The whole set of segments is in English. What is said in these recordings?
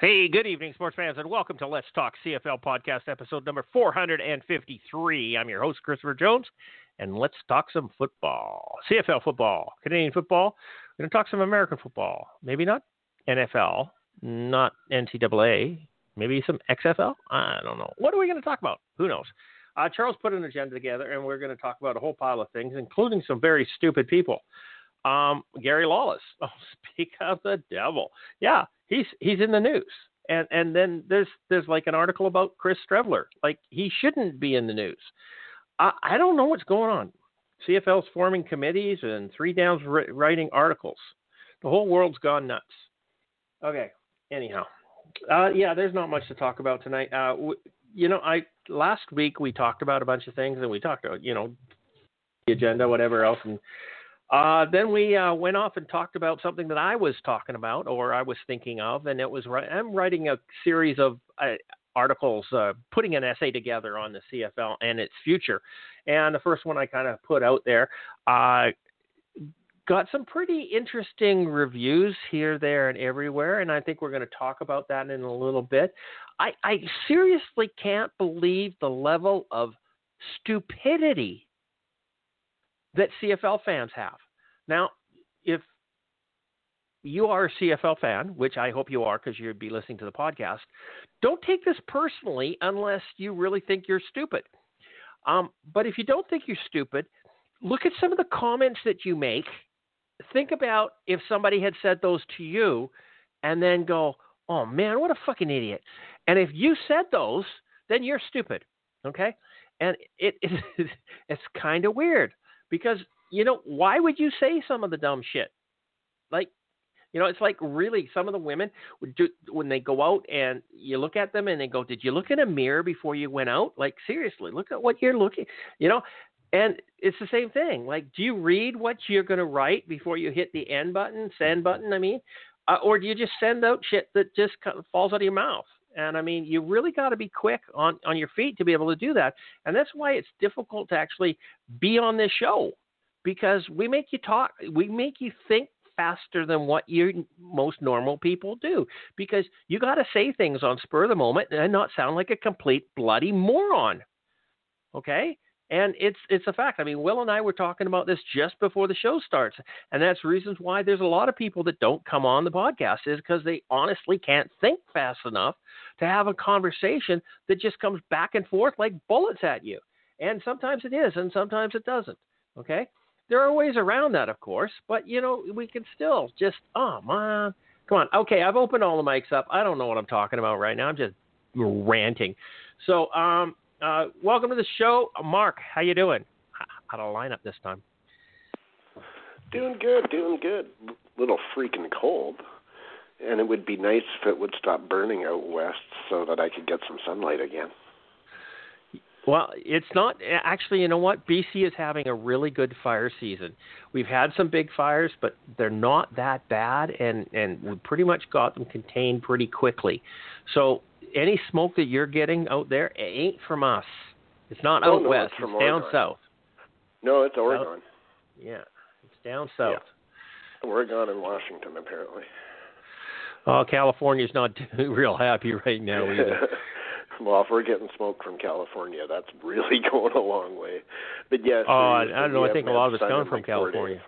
Hey, good evening, sports fans, and welcome to Let's Talk CFL podcast episode number 453. I'm your host, Christopher Jones, and let's talk some football. CFL football, Canadian football. We're going to talk some American football. Maybe not NFL, not NCAA, maybe some XFL. I don't know. What are we going to talk about? Who knows? Uh, Charles put an agenda together, and we're going to talk about a whole pile of things, including some very stupid people. Um, Gary Lawless. Oh, speak of the devil. Yeah, he's he's in the news. And and then there's there's like an article about Chris Streveler. Like he shouldn't be in the news. I I don't know what's going on. CFL's forming committees and three downs writing articles. The whole world's gone nuts. Okay. Anyhow, uh, yeah, there's not much to talk about tonight. Uh, w- you know, I last week we talked about a bunch of things, and we talked about you know the agenda, whatever else, and uh, then we uh, went off and talked about something that I was talking about or I was thinking of, and it was I'm writing a series of uh, articles, uh, putting an essay together on the CFL and its future. And the first one I kind of put out there uh, got some pretty interesting reviews here, there, and everywhere, and I think we're going to talk about that in a little bit. I, I seriously can't believe the level of stupidity that CFL fans have. Now, if you are a CFL fan, which I hope you are because you'd be listening to the podcast, don't take this personally unless you really think you're stupid. Um, but if you don't think you're stupid, look at some of the comments that you make. Think about if somebody had said those to you and then go, oh man, what a fucking idiot. And if you said those, then you're stupid. Okay? And it, it it's kind of weird because you know why would you say some of the dumb shit? Like you know it's like really some of the women would do when they go out and you look at them and they go did you look in a mirror before you went out? Like seriously look at what you're looking you know? And it's the same thing like do you read what you're going to write before you hit the end button send button i mean? Uh, or do you just send out shit that just kind of falls out of your mouth and I mean, you really got to be quick on, on your feet to be able to do that. And that's why it's difficult to actually be on this show because we make you talk, we make you think faster than what you most normal people do because you got to say things on spur of the moment and not sound like a complete bloody moron. Okay? And it's it's a fact. I mean, Will and I were talking about this just before the show starts, and that's reasons why there's a lot of people that don't come on the podcast is because they honestly can't think fast enough to have a conversation that just comes back and forth like bullets at you. And sometimes it is, and sometimes it doesn't. Okay, there are ways around that, of course, but you know we can still just oh man, come on. Okay, I've opened all the mics up. I don't know what I'm talking about right now. I'm just ranting. So um, uh, welcome to the show, Mark. How you doing? How to line up this time? Doing good, doing good. Little freaking cold, and it would be nice if it would stop burning out west so that I could get some sunlight again. Well, it's not actually. You know what? BC is having a really good fire season. We've had some big fires, but they're not that bad, and and we pretty much got them contained pretty quickly. So any smoke that you're getting out there it ain't from us. It's not oh, out no, west. It's, it's down south. No, it's Oregon. yeah, it's down south. Yeah. Oregon and Washington, apparently. Oh, California's not real happy right now either. well, if we're getting smoke from California, that's really going a long way. But yes. Oh, I, I don't know. I think a lot of it's coming from like California.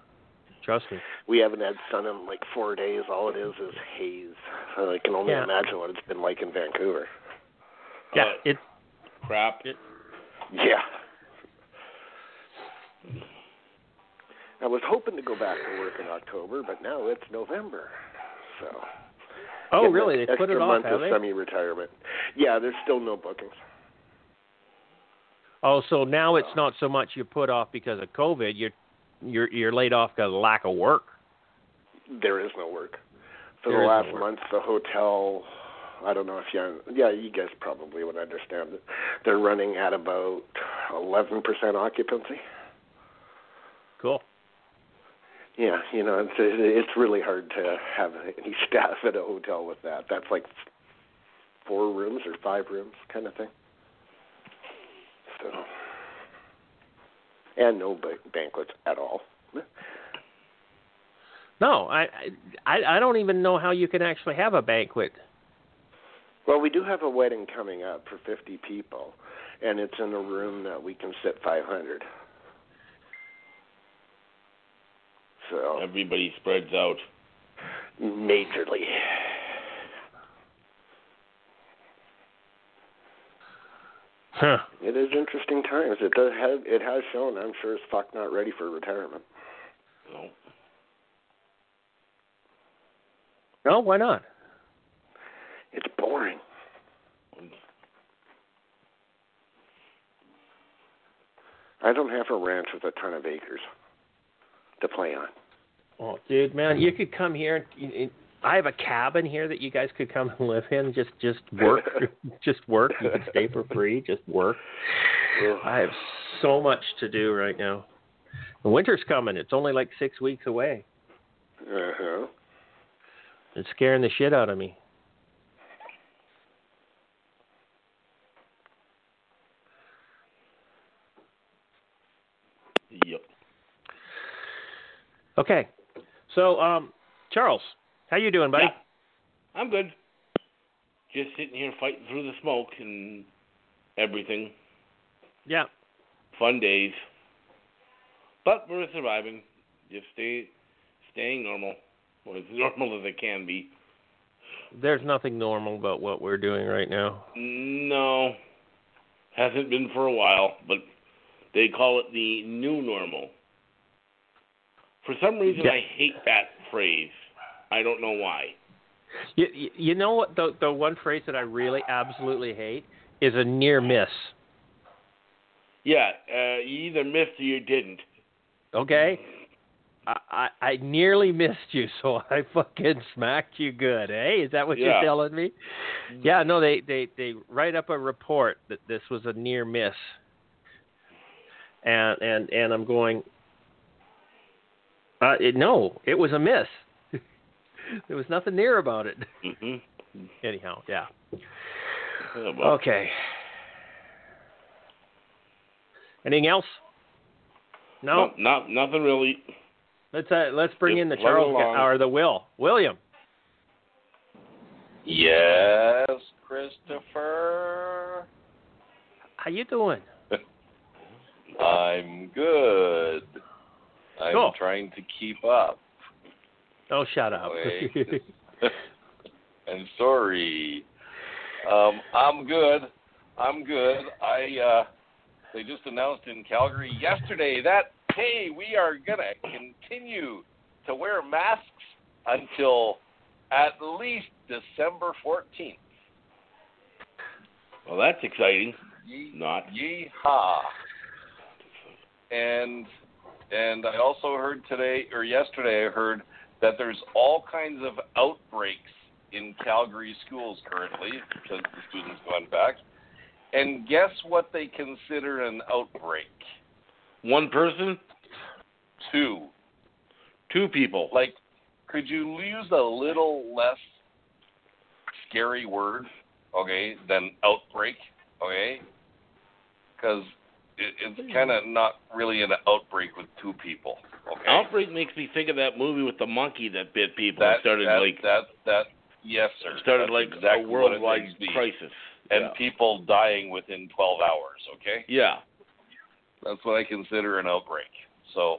Trust me. We haven't had sun in like four days. All it is is haze. So I can only Yeah. imagine what it's been like in Vancouver. Yeah, Uh, it crap. It- Yeah. I was hoping to go back to work in October, but now it's November. So. Oh, really? They put it extra off, month have of they? semi-retirement. Yeah, there's still no bookings. Oh, so now it's uh, not so much you put off because of COVID. You're you're you're laid off because of lack of work. There is no work. For There the last no month, the hotel. I don't know if you. Yeah, you guys probably would understand it. They're running at about 11% occupancy. Cool. Yeah, you know, it's it's really hard to have any staff at a hotel with that. That's like four rooms or five rooms kind of thing. So, and no banquets at all. No, I, I I don't even know how you can actually have a banquet. Well, we do have a wedding coming up for 50 people, and it's in a room that we can sit 500. So, Everybody spreads out. majorly. Huh. It is interesting times. It does have it has shown. I'm sure as fuck not ready for retirement. No. No, why not? It's boring. I don't have a ranch with a ton of acres to play on. Oh, dude, man, you could come here. And, I have a cabin here that you guys could come and live in. Just, just work, just work. You could stay for free. Just work. I have so much to do right now. The winter's coming. It's only like six weeks away. Uh huh. It's scaring the shit out of me. Yep. Okay, so um, Charles, how you doing, buddy? Yeah. I'm good. Just sitting here fighting through the smoke and everything. Yeah. Fun days. But we're surviving. Just stay staying normal. Well, as normal as it can be. There's nothing normal about what we're doing right now. No. Hasn't been for a while, but they call it the new normal. For some reason Yeah. I hate that phrase. I don't know why. You, you, know what? The the one phrase that I really absolutely hate is a near miss. Yeah, uh, you either missed or you didn't. Okay. I, I I nearly missed you, so I fucking smacked you good. Hey, is that what Yeah. you're telling me? Yeah. No, they they they write up a report that this was a near miss, and and and I'm going. Uh, it, no, it was a miss. there was nothing near about it. hmm Anyhow, yeah. Yeah, well, Okay. Anything else? No. no, not nothing really. Let's uh, let's bring Just in the plug Charles along. guy- or the Will William. Yes, Christopher. How you doing? I'm good. I'm Cool. trying to keep up. Oh, shut up. Wait. and sorry. Um, I'm good. I'm good. I uh they just announced in Calgary yesterday that hey, we are gonna continue to wear masks until at least December fourteenth. Well, that's exciting. Ye- Not. Yeehaw. And and I also heard today or yesterday I heard that there's all kinds of outbreaks in Calgary schools currently because the students going back. And guess what they consider an outbreak? One person, Two. two people. Like could you use a little less scary word, okay, than outbreak, okay? Because it, it's kind of not really an outbreak with two people, okay? Outbreak makes me think of that movie with the monkey that bit people. that and started that, like that that yes, sir. started That's like exactly a worldwide crisis. and yeah. people dying within 12 hours. Okay, yeah. that's what I consider an outbreak. So,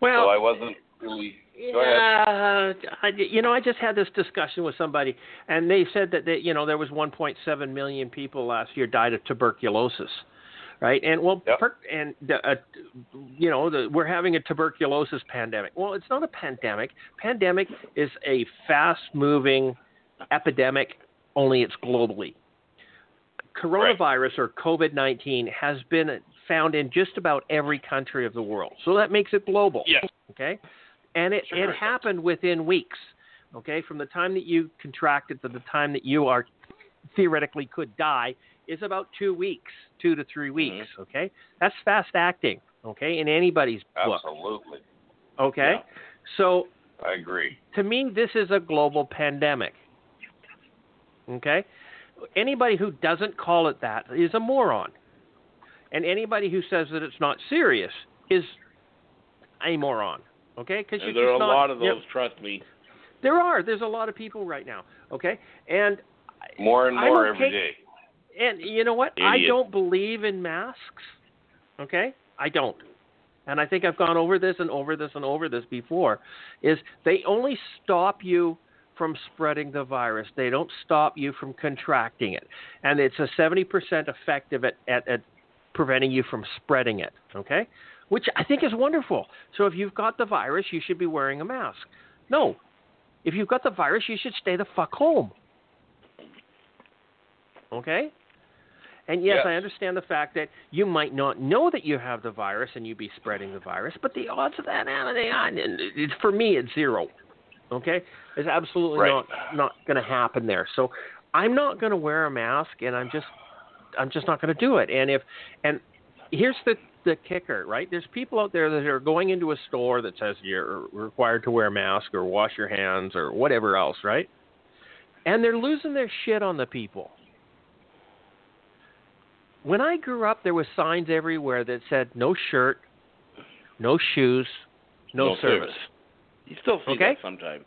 well, so I wasn't really. Go ahead. yeah, I, you know, I just had this discussion with somebody, and they said that they, you know there was 1.7 million people last year died of tuberculosis, right? And well, Yep. per, and the, uh, you know, the, we're having a tuberculosis pandemic. Well, it's not a pandemic. Pandemic is a fast-moving epidemic, only it's globally. Coronavirus or COVID 19 has been found in just about every country of the world. So that makes it global. Yes. Okay? And it, Sure it it happened within weeks. okay, from the time that you contract it to the time that you are theoretically could die is about two weeks, two to three mm-hmm. weeks. Okay, that's fast acting. Okay, in anybody's book. Absolutely. Okay, Yeah. so I agree. to me, this is a global pandemic. Okay? Anybody who doesn't call it that is a moron. And anybody who says that it's not serious is a moron. Okay? Because there are a lot of those, trust me. there are. There's a lot of people right now. Okay? And More and more every day. And you know what? I don't believe in masks. Okay? I don't. And I think I've gone over this and over this and over this before. Is they only stop you from spreading the virus. They don't stop you from contracting it. And it's a 70% effective at, at, at preventing you from spreading it. Okay? Which I think is wonderful. So if you've got the virus, you should be wearing a mask. No. If you've got the virus, you should stay the fuck home. Okay? And yes, Yes. I understand the fact that you might not know that you have the virus and you be spreading the virus, but the odds of that it's, for me, it's zero. Okay, it's absolutely Right. not not going to happen there. So I'm not going to wear a mask, and I'm just I'm just not going to do it. And if and here's the the kicker, right? There's people out there that are going into a store that says you're required to wear a mask or wash your hands or whatever else, right? And they're losing their shit on the people. When I grew up, there was signs everywhere that said no shirt, no shoes, no, service. You still see Okay. that sometimes.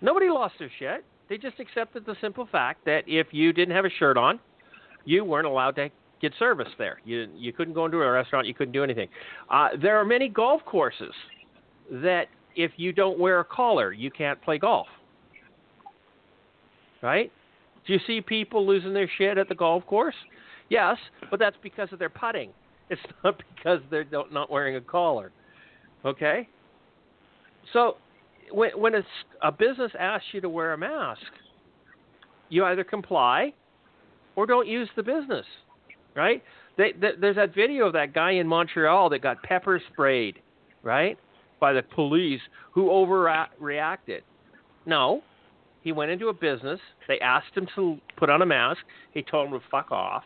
Nobody lost their shit. They just accepted the simple fact that if you didn't have a shirt on, you weren't allowed to get service there. You you couldn't go into a restaurant. You couldn't do anything. Uh, there are many golf courses that if you don't wear a collar, you can't play golf. Right? Do you see people losing their shit at the golf course? Yes, but that's because of their putting. It's not because they're don't- wearing a collar. Okay? So when when a, a business asks you to wear a mask, you either comply or don't use the business, right? They, th there's that video of that guy in Montreal that got pepper sprayed, right, by the police who overreacted. No, he went into a business. They asked him to put on a mask. He told them to fuck off.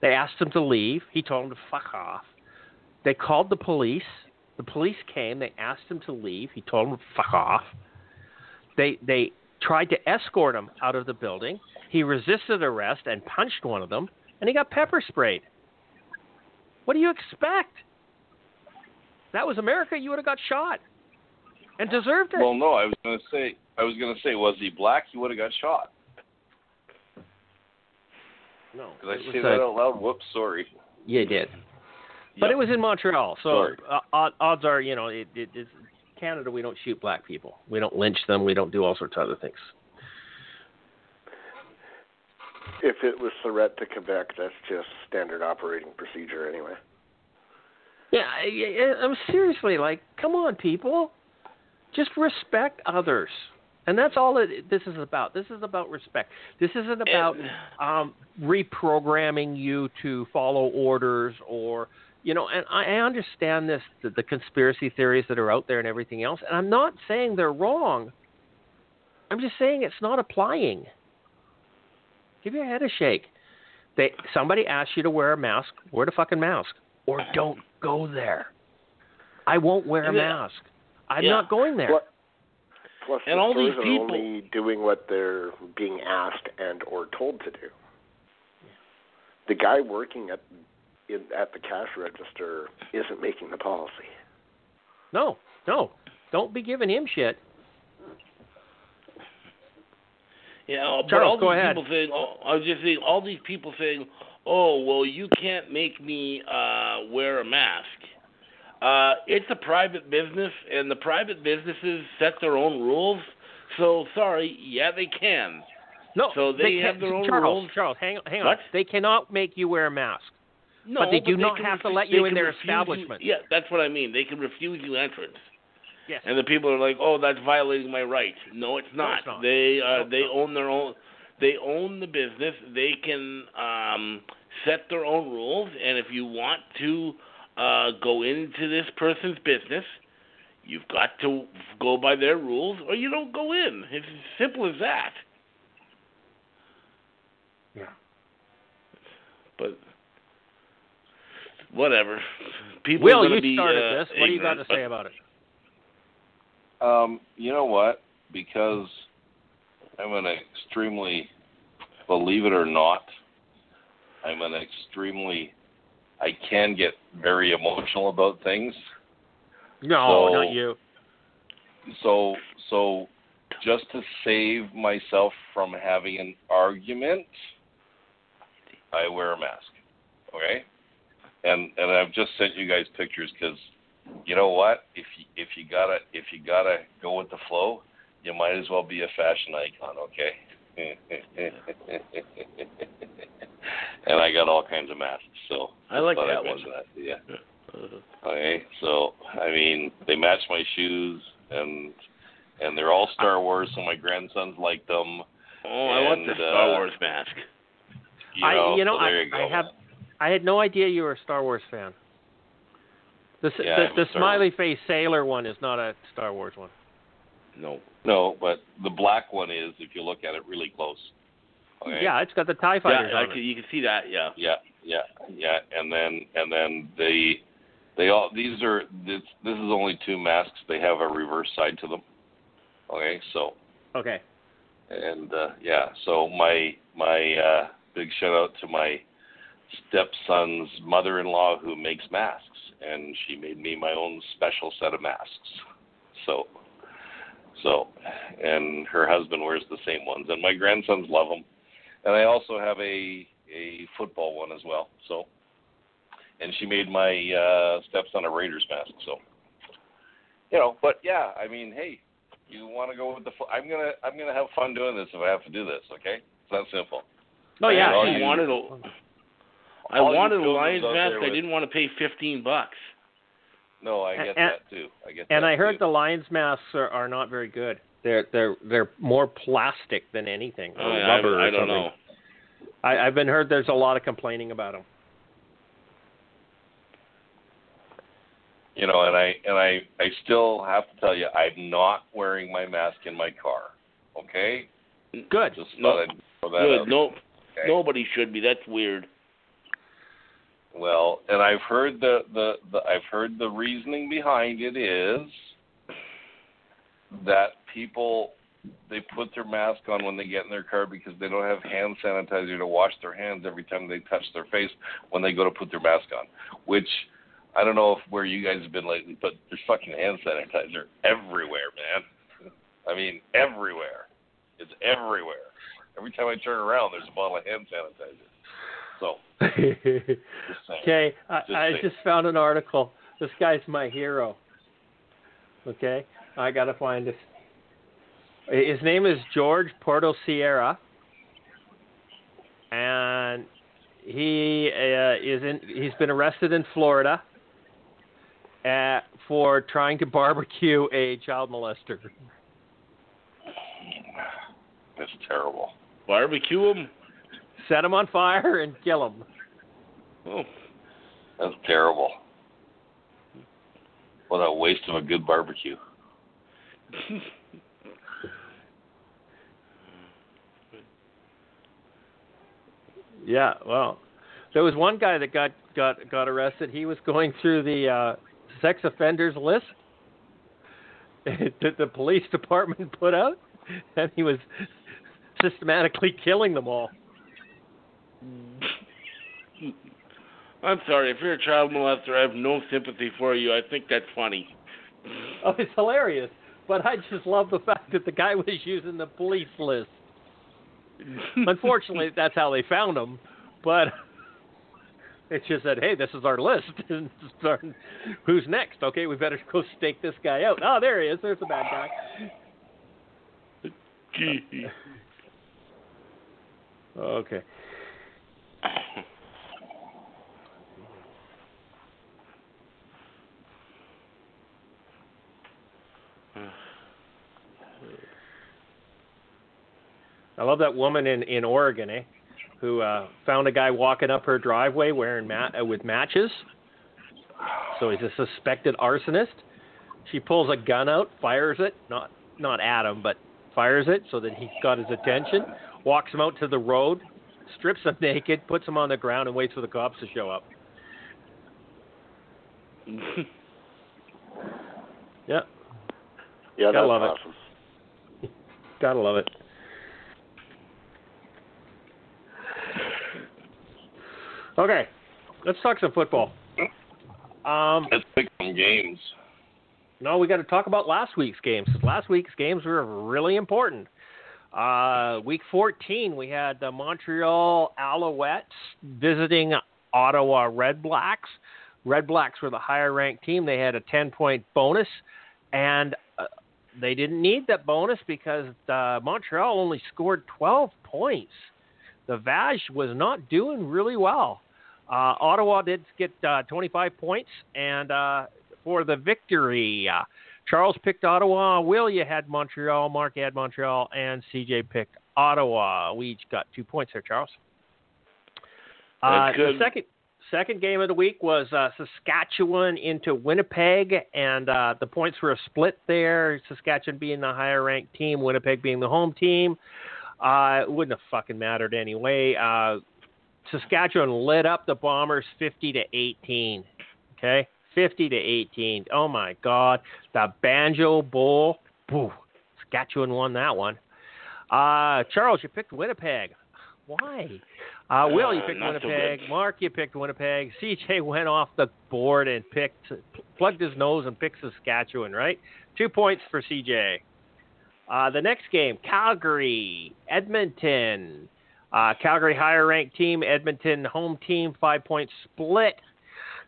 They asked him to leave. He told them to fuck off. They called the police. The police came. They asked him to leave. He told them to fuck off. They they tried to escort him out of the building. He resisted arrest and punched one of them, and he got pepper sprayed. What do you expect? That was America. You would have got shot and deserved it. Well, no, I was gonna say, I was gonna say, was he black? He would have got shot. No, Did I it say a- that out loud? Whoops, sorry. Yeah, you did. But Yep. it was in Montreal, so uh, odd- odds are, you know, it, it, it's Canada. We don't shoot black people. We don't lynch them. We don't do all sorts of other things. If it was threat to Quebec, that's just standard operating procedure anyway. Yeah, I, I, I'm seriously like, come on, people, just respect others, and that's all it, this is about. This is about respect. This isn't about um, reprogramming you to follow orders or you know. And I, I understand this, the, the conspiracy theories that are out there and everything else. And I'm not saying they're wrong. I'm just saying it's not applying. Give your head a shake. They somebody asks you to wear a mask, wear the fucking mask, or don't go there. I won't wear a mask. I'm Yeah. not going there. Plus, plus And the all these people- are only doing what they're being asked and or told to do. The guy working at in, at the cash register isn't making the policy. No, no, don't be giving him shit. Yeah, uh, but Charles, all go these ahead. people saying, oh, I was just saying, all these people saying, oh, well, you can't make me uh, wear a mask. Uh, it's a private business, and the private businesses set their own rules. So sorry, yeah, they can. No, So they can't- have their own Charles, rules? Charles, hang on, hang on. What? They cannot make you wear a mask. No, But they do not can have to let you in their refuse you- establishment. Yeah, that's what I mean. They can refuse you entrance. Yes. And the people are like, "Oh, that's violating my right." No, it's No, not. it's not. They uh, No, they not. own their own. They own the business. They can um, set their own rules, and if you want to uh, go into this person's business, You've got to go by their rules, or you don't go in. It's as simple as that. Yeah. But whatever. People Will, are you be, started uh, this. What do you got to ignorant, say about it? Um, you know what? Because I'm an extremely, believe it or not, I'm an extremely, I can get very emotional about things. No, So- not you. So, so just to save myself from having an argument, I wear a mask. Okay, and and I've just sent you guys pictures because you know what? If you, if you gotta if you gotta go with the flow, you might as well be a fashion icon. Okay. and I got all kinds of masks, so I like that I'd one. that to you. Uh, Okay, so I mean, they match my shoes, and and they're all Star Wars, so my grandsons like them. oh, I want the And, Star uh, Wars mask. You know, I, you know, so I, you. I have, I had no idea you were a Star Wars fan. The Yeah, the, the smiley face sailor one is not a Star Wars one. No. No, but the black one is if you look at it really close. Okay. Yeah, it's got the Tie Yeah, Fighters I can, it. you can see that. Yeah. Yeah, yeah, yeah, and then and then they they all these are this this is only two masks. They have a reverse side to them. Okay, so Okay. and uh yeah, so my my uh big shout out to my stepson's mother-in-law who makes masks and she made me my own special set of masks. So so and her husband wears the same ones and my grandsons love them. And I also have a a football one as well. So and she made my uh stepson a Raiders mask. So you know, but yeah, I mean, hey, you want to go with the I'm going to I'm to have fun doing this if I have to do this, okay? It's that simple. Oh yeah. I you- wanted a, I wanted a Lions mask. I didn't want to pay fifteen bucks. No, I get And- that too. I get And that I heard too. the Lions masks are, are not very good. They're they're they're more plastic than anything, or Oh, yeah, rubber. I, or I don't something. know. I, I've been heard there's a lot of complaining about them. you know, and I and I I still have to tell you I'm not wearing my mask in my car. Okay? Good. Just No. thought I'd throw that Good. out. No, Okay. nobody should be. That's weird. Well, and I've heard the, the the I've heard the reasoning behind it is that people they put their mask on when they get in their car because they don't have hand sanitizer to wash their hands every time they touch their face when they go to put their mask on. Which I don't know if where you guys have been lately, but there's fucking hand sanitizer everywhere, man. I mean, everywhere. It's everywhere. Every time I turn around, there's a bottle of hand sanitizer. So, okay, I, Just I just found an article. This guy's my hero. Okay, I gotta find this. His name is George Porto Sierra, and he uh, is in. He's been arrested in Florida uh, for trying to barbecue a child molester. That's terrible. Barbecue them. Set him on fire and kill him. Oh, That's terrible. What a waste of a good barbecue. Yeah, well, there was one guy that got got got arrested. He was going through the uh, sex offenders list that the police department put out, and he was systematically killing them all. I'm sorry. If you're a child molester, I have no sympathy for you. I think that's funny. Oh, it's hilarious. But I just love the fact that the guy was using the police list. Unfortunately, that's how they found him. But it just said, "Hey, this is our list. Who's next? Okay, we better go stake this guy out. Oh, there he is. There's the bad guy. Okay. I love that woman in in Oregon, eh, who uh, found a guy walking up her driveway wearing mat uh, with matches. So he's a suspected arsonist. She pulls a gun out, fires it, not not at him, but fires it so that he's got his attention. Walks him out to the road, strips him naked, puts him on the ground, and waits for the cops to show up. Yeah, Yeah, Gotta that's love it. awesome. gotta love it. Okay, let's talk some football. Um, Let's pick some games. No, we got to talk about last week's games. Last week's games were really important. Uh, week 14, we had the Montreal Alouettes visiting Ottawa Red Blacks. Red Blacks were the higher ranked team. They had a 10 point bonus, and uh, they didn't need that bonus because uh, Montreal only scored 12 points. The Vaj was not doing really well. Uh, Ottawa did get uh, 25 points, and uh, for the victory. Uh, Charles picked Ottawa. Will, you had Montreal. Mark had Montreal, and CJ picked Ottawa. We each got two points there, Charles. Uh, The second second game of the week was uh, Saskatchewan into Winnipeg, and uh, the points were a split there. Saskatchewan being the higher ranked team, Winnipeg being the home team. Uh, it wouldn't have fucking mattered anyway. Uh, Saskatchewan lit up the Bombers 50 to 18. Okay, 50 to 18. Oh my God, the Banjo Bowl. Boo. Saskatchewan won that one. Uh, Charles, you picked Winnipeg. Why? Uh, Will, you Uh, picked so Winnipeg. good. Mark, you picked Winnipeg. CJ went off the board and picked, plugged his nose and picked Saskatchewan. Right? Two points for CJ. Uh, the next game, Calgary, Edmonton. Uh, Calgary higher ranked team, Edmonton home team, five point split.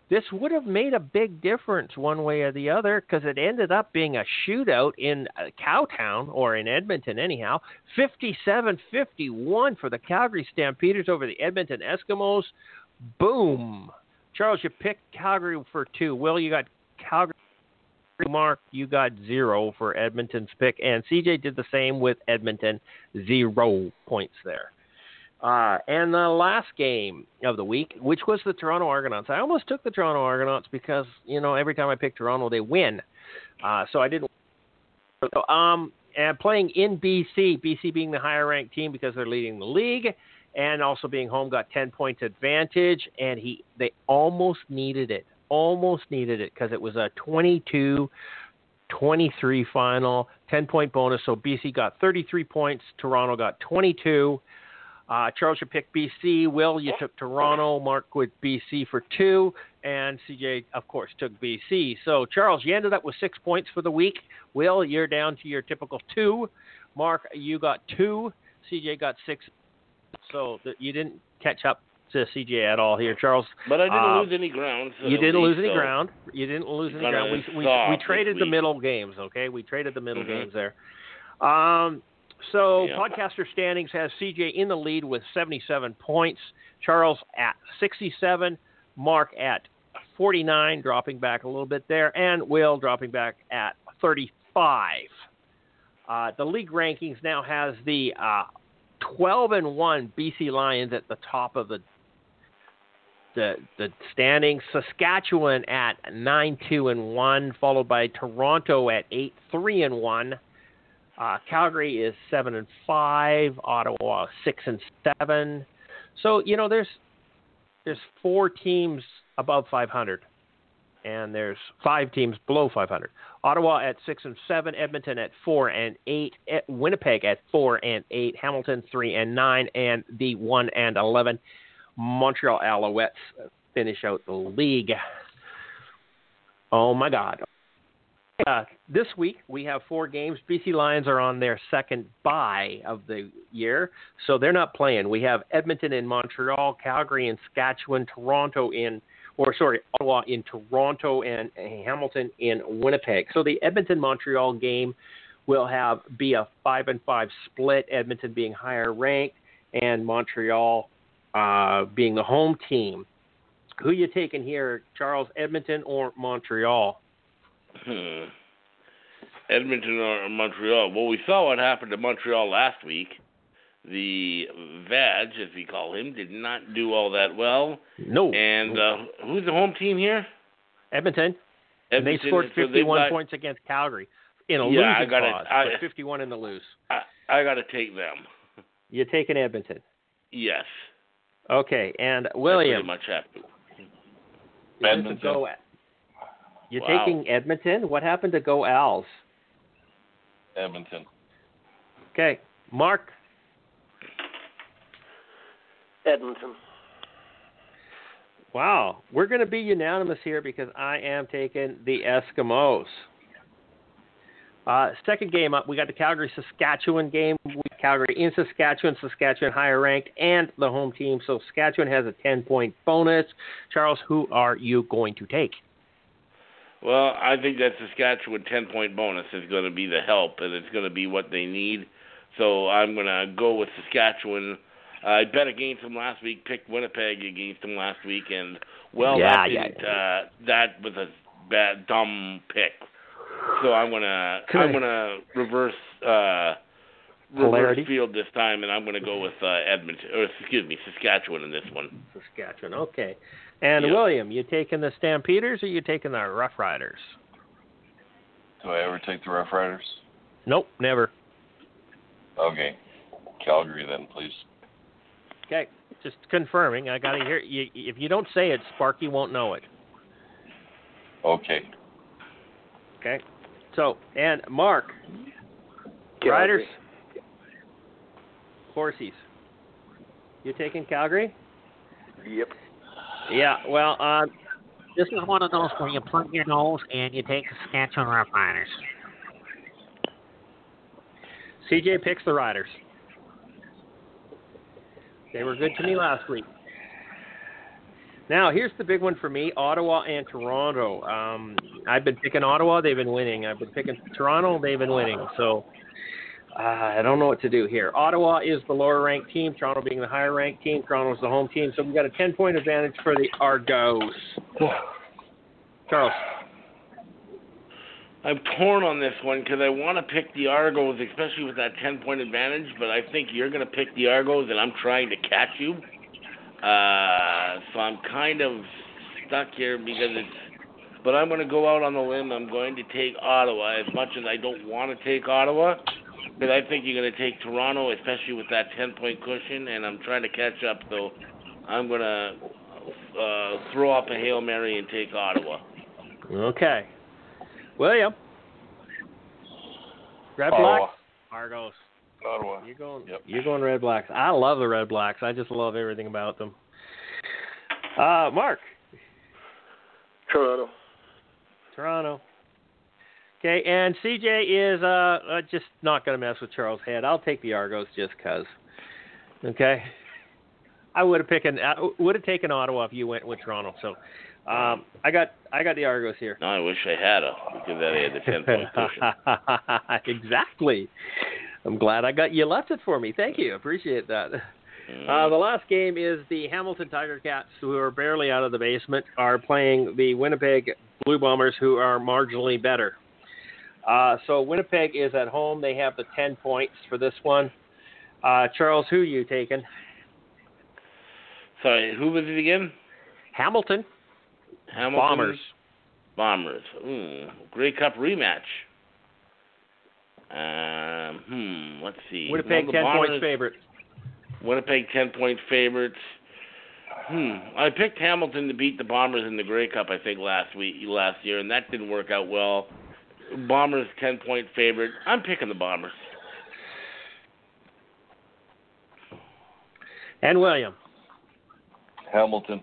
This would have made a big difference one way or the other because it ended up being a shootout in uh, Cowtown or in Edmonton, anyhow. 57 51 for the Calgary Stampeders over the Edmonton Eskimos. Boom. Charles, you picked Calgary for two. Will, you got Calgary. Mark, you got zero for Edmonton's pick, and CJ did the same with Edmonton, zero points there. Uh, and the last game of the week, which was the Toronto Argonauts. I almost took the Toronto Argonauts because you know every time I pick Toronto, they win. Uh, so I didn't. So, um, and playing in BC, BC being the higher ranked team because they're leading the league, and also being home got ten points advantage, and he they almost needed it, almost needed it because it was a 22 23 final, 10 point bonus. So BC got 33 points, Toronto got 22. Uh, Charles, you picked BC. Will, you took Toronto. Mark with BC for two. And CJ, of course, took BC. So, Charles, you ended up with six points for the week. Will, you're down to your typical two. Mark, you got two. CJ got six. So, you didn't catch up to CJ at all here, Charles. But I didn't Uh, lose any ground. so You didn't lose any so- ground. You didn't lose any ground. We we, we traded the middle games. Okay, we traded the middle Mhm. games there. Um, so Yeah. podcaster standings has CJ in the lead with 77 points. Charles at 67. Mark at 49, dropping back a little bit there, and Will dropping back at 35. Uh, the league rankings now has the uh, 12 and one BC Lions at the top of the the the standings. Saskatchewan at nine two and one, followed by Toronto at eight three and one. Uh, Calgary is seven and five. Ottawa six and seven. So you know there's there's four teams above 500, and there's five teams below 500. Ottawa at six and seven. Edmonton at four and eight. Winnipeg at four and eight. Hamilton three and nine, and the one and eleven. Montreal Alouettes finish out the league. Oh my God. Uh, this week we have four games. BC Lions are on their second bye of the year, so they're not playing. We have Edmonton in Montreal, Calgary in Saskatchewan, Toronto in, or sorry, Ottawa in Toronto, and Hamilton in Winnipeg. So the Edmonton Montreal game will have be a five and five split. Edmonton being higher ranked, and Montreal uh, being the home team. Who you taking here, Charles? Edmonton or Montreal? Hmm. Edmonton or Montreal. Well, we saw what happened to Montreal last week. The Vag, as we call him, did not do all that well. No. And uh, who's the home team here? Edmonton. And they Edmonton, scored so 51 got- points against Calgary in a Yeah, I losing gotta- cause, I- but 51 in the lose. I, I got to take them. You're taking Edmonton. Yes. Okay, and I William, pretty much have Edmonton. Go, you're Wow. taking Edmonton. What happened to go Als? Edmonton. Okay, Mark. Edmonton. Wow, we're going to be unanimous here because I am taking the Eskimos. Uh, second game up, we got the Calgary Saskatchewan game. We Calgary in Saskatchewan, Saskatchewan higher ranked, and the home team. So Saskatchewan has a 10 point bonus. Charles, who are you going to take? Well, I think that Saskatchewan 10 point bonus is going to be the help, and it's going to be what they need. So I'm going to go with Saskatchewan. I bet against them last week, picked Winnipeg against them last week, and, well, Yeah, that, yeah, didn't, Uh, that was a bad, dumb pick. So I'm going to Could- I'm going to reverse. Uh, reverse field this time, and I'm going to go with uh, Edmonton, or excuse me, Saskatchewan in this one. Saskatchewan, okay. And Yeah. William, you taking the Stampeders or you taking the Rough Riders? Do I ever take the Rough Riders? Nope, never. Okay. Calgary then, please. Okay, just confirming. I got to hear you. If you don't say it, Sparky won't know it. Okay. Okay. So, and Mark, Calgary. Riders, horses. You taking Calgary? Yep. Yeah. Well, uh, This is one of those where you plug your nose and you take the Saskatchewan Roughriders. CJ picks the Riders. They were good to me last week. Now, here's the big one for me Ottawa and Toronto. Um, I've been picking Ottawa, they've been winning. I've been picking Toronto, they've been winning. So uh, I don't know what to do here. Ottawa is the lower ranked team, Toronto being the higher ranked team. Toronto's the home team. So we've got a 10 point advantage for the Argos. Charles. I'm torn on this one because I want to pick the Argos, especially with that 10 point advantage, but I think you're going to pick the Argos and I'm trying to catch you. Uh, so I'm kind of stuck here because it's. But I'm going to go out on the limb. I'm going to take Ottawa as much as I don't want to take Ottawa. But I think you're going to take Toronto, especially with that 10 point cushion, and I'm trying to catch up. So I'm going to uh, throw up a Hail Mary and take Ottawa. Okay. William. Red Ottawa. Blacks. Argos. Ottawa. You're going. Yep. You're going Red Blacks. I love the Red Blacks. I just love everything about them. Uh, Mark, Toronto. Toronto. Okay, and CJ is uh, uh just not going to mess with Charles' head. I'll take the Argos just 'cause. Okay. I would have picked. I would have taken Ottawa if you went with Toronto. So, um, I got I got the Argos here. No, I wish I had a because then I had the 10 point cushion. exactly. I'm glad I got you left it for me. Thank you. Appreciate that. Mm. Uh, the last game is the Hamilton Tiger Cats, who are barely out of the basement, are playing the Winnipeg Blue Bombers, who are marginally better. Uh, so Winnipeg is at home. They have the 10 points for this one. Uh, Charles, who you taking? Sorry, who was it again? Hamilton Hamilton Bombers. Bombers. Ooh, Grey Cup rematch. Um, hmm. Let's see. Winnipeg Well, the 10 points Bombers- favorite. Winnipeg ten point favorites. Hmm. I picked Hamilton to beat the Bombers in the Grey Cup. I think last week, last year, and that didn't work out well. Bombers ten point favorite. I'm picking the Bombers. And William. Hamilton.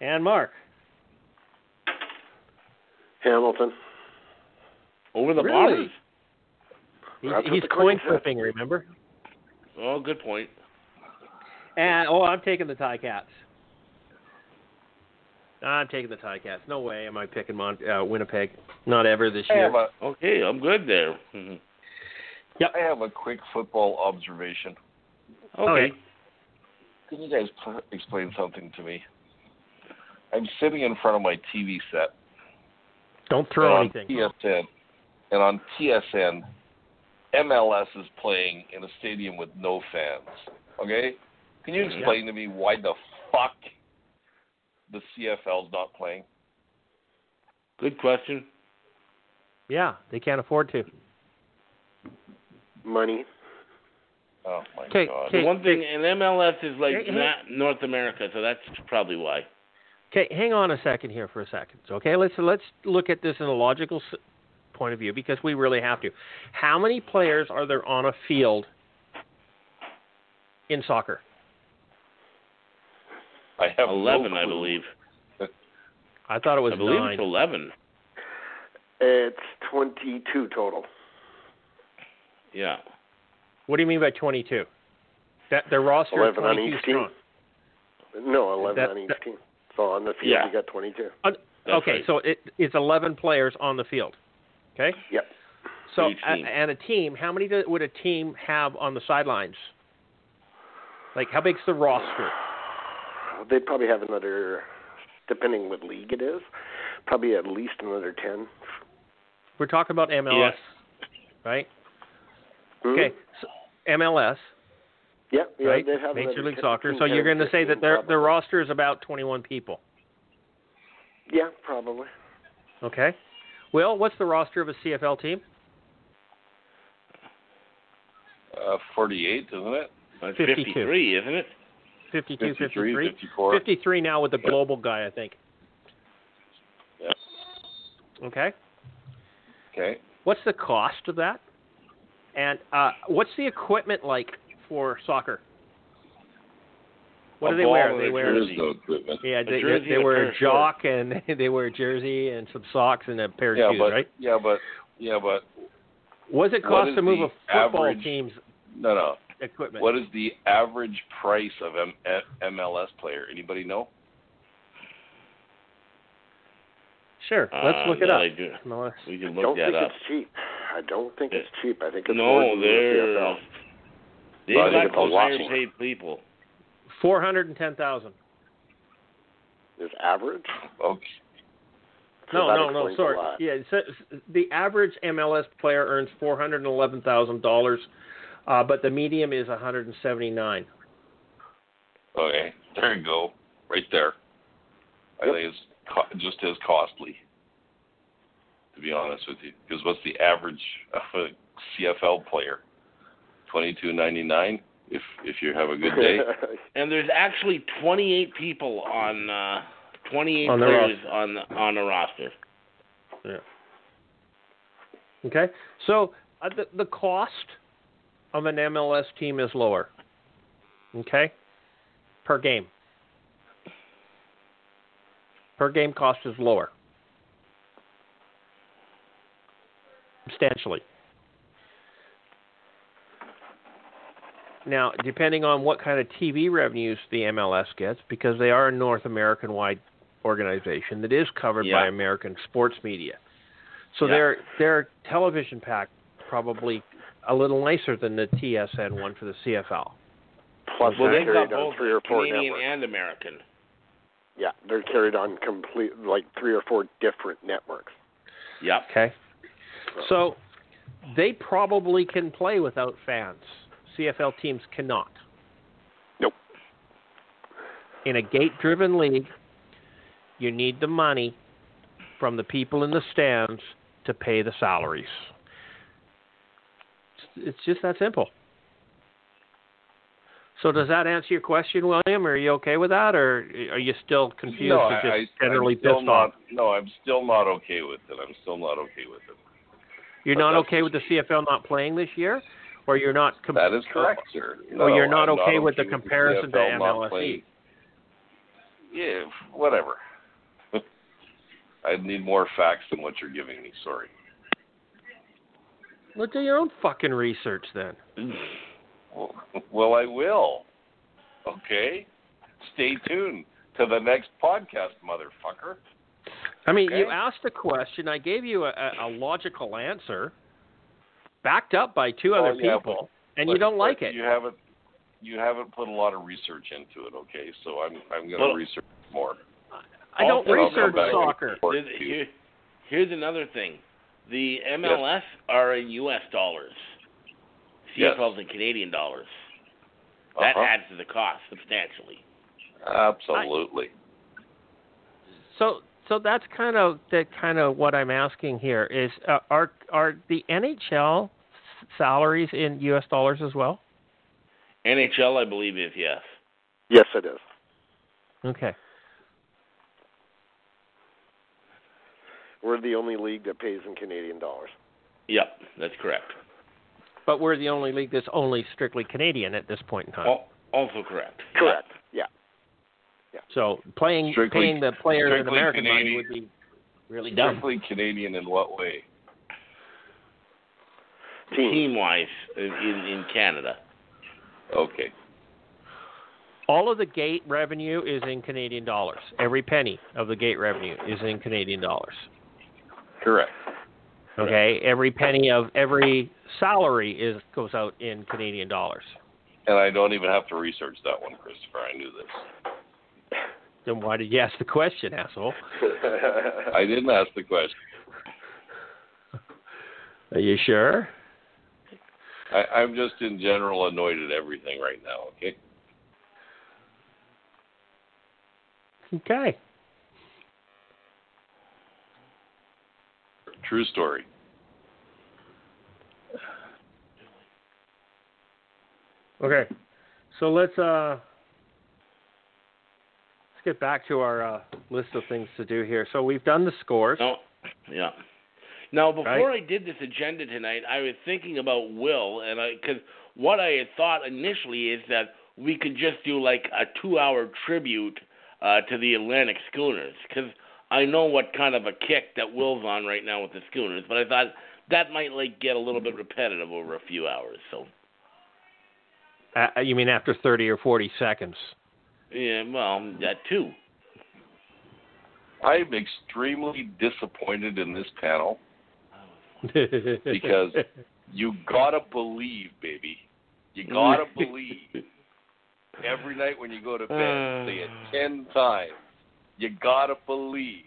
And Mark. Hamilton. Over the Really? Bombers. He's, he's coin coin flipping, remember? Oh, good point. And oh, I'm taking the Ti-Cats. I'm taking the Ti-Cats. No way am I picking Mon- uh, Winnipeg. Not ever this year. a Okay, I'm good there. Mhm. Yep. I have a quick football observation. Okay. Can you guys pl- explain something to me? I'm sitting in front of my TV set. Don't throw anything. On TSN, and on TSN, MLS is playing in a stadium with no fans. Okay? Can you explain to me why the fuck the CFL's not playing? Good question. Yeah, they can't afford to. Money. Oh my Okay, God. okay. The one thing, and MLS is like Hey, hey. not North America, so that's probably why. Okay, hang on a second here for a second. Okay, let's let's look at this in a logical s- point of view because we really have to. How many players are there on a field in soccer? I have no Eleven, I believe. I thought it was I believe nine. it's eleven. It's 22 total. Yeah. What do you mean by 22? That their roster is 11 on 22 each team. strong. No, 11 That- on each that- team. So on the field, Yeah. you got 22. That's okay, right. so it, it's 11 players on the field. Okay? Yep. So a, and a team, how many do, would a team have on the sidelines? Like how big's the roster? They'd probably have another, depending what league it is, probably at least another 10. We're talking about MLS, right? Hmm? Okay, so MLS, Yeah, yeah, right? they'd have Major League 10, Soccer. 10, So you're going to say that their probably. their roster is about 21 people. Yeah, probably. Okay. Will, what's the roster of a CFL team? Uh, 48, isn't it? That's 52. 53, isn't it? 52, 53, 53. 54. 53 now with the global guy, I think. Yep. Okay. Okay. What's the cost of that? And uh, what's the equipment like for soccer? What A do they wear? They wear jersey. no yeah, they, jersey they and wear pair a of jock and they wear a jersey and some socks and a pair of Yeah, shoes, but right? yeah, but yeah, but What does it cost to move a football average- team's no, no. equipment? What is the average price of M- M- MLS player? Anybody know? Sure, let's Uh, look it no, up. I do. MLS. We can look I don't that think up. it's cheap. I don't think it's cheap. I think it's No, more than they're CFL. they've Well, got it's a those lot higher paid people. Four hundred and ten thousand. Is average? Okay. So No, no, no. Sorry. Yeah, says the average MLS player earns four hundred and eleven thousand dollars, uh, but the medium is one hundred and seventy nine. Okay. There you go. Right there. I Yep. think it's co- just as costly. To be honest with you, because what's the average of a CFL player? Twenty two ninety nine. If if you have a good day. And there's actually 28 people on uh, 28 On the players on the, on the roster. Yeah. Okay, so uh, the the cost of an MLS team is lower. Okay, per game. Per game cost is lower. Substantially. Now, depending on what kind of TV revenues the MLS gets, because they are a North American wide organization that is covered by American sports media. So Yeah. their their television pack probably a little nicer than the TSN one for the CFL. Plus, Well, they're they've got both three or four Canadian networks. and American. Yeah, they're carried on complete like three or four different networks. Yep. Okay. So they probably can play without fans. CFL teams cannot. Nope. In a gate driven league, you need the money from the people in the stands to pay the salaries. It's just that simple. So does that answer your question, William? Are you okay with that, or are you still confused no, or just I, generally I'm still pissed not, off? No, I'm still not okay with it. I'm still not okay with it. You're but not okay with the CFL not playing this year, or you're not? Com- That is correct, sir. Oh, you're No, not I'm okay with the okay comparison to CFL not MLSE. playing. Yeah, whatever. I need more facts than what you're giving me. Sorry. Well, do your own fucking research then. Well, well, I will. Okay. Stay tuned to the next podcast, motherfucker. I mean, you asked a question. I gave you a, a logical answer, backed up by two Well, other yeah, people, and But- you don't like it. You haven't. You haven't put a lot of research into it. Okay, so I'm I'm going to Well- research more. I don't Also, research soccer. report Here's, here, here's another thing. The MLS are in U.S. dollars. Yes. CFL's in Canadian dollars. That Uh-huh. adds to the cost substantially. Absolutely. So, so that's kind of that kind of what I'm asking here is uh, are are the NHL salaries in U.S. dollars as well? NHL, I believe, is yes. Yes, it is. Okay. We're the only league that pays in Canadian dollars. Yep, that's correct. But we're the only league that's only strictly Canadian at this point in time. Al- also correct. Correct. Yeah. So playing Strictly- paying the players in strictly American money Canadian. would be really dumb. Strictly Canadian in what way? Team. Team wise in, in in Canada. Okay. All of the gate revenue is in Canadian dollars. Every penny of the gate revenue is in Canadian dollars. Correct. Okay, every penny of every salary is goes out in Canadian dollars. And I don't even have to research that one, Christopher. I knew this. Then why did you ask the question, asshole? I didn't ask the question. Are you sure? I, I'm just in general annoyed at everything right now. Okay. Okay. True story. Okay. So let's uh let's get back to our uh, list of things to do here. So we've done the scores. No, yeah. Now, before Right. I did this agenda tonight, I was thinking about Will, and I because what I had thought initially is that we could just do like a two-hour tribute uh, to the Atlantic Schooners, because I know what kind of a kick that Will's on right now with the Schooners, but I thought that might like get a little bit repetitive over a few hours. So, Uh, you mean after 30 or 40 seconds? Yeah, well, that too. I'm extremely disappointed in this panel. Because- You gotta believe, baby. You gotta believe. Every night when you go to bed, say it ten times. You gotta believe.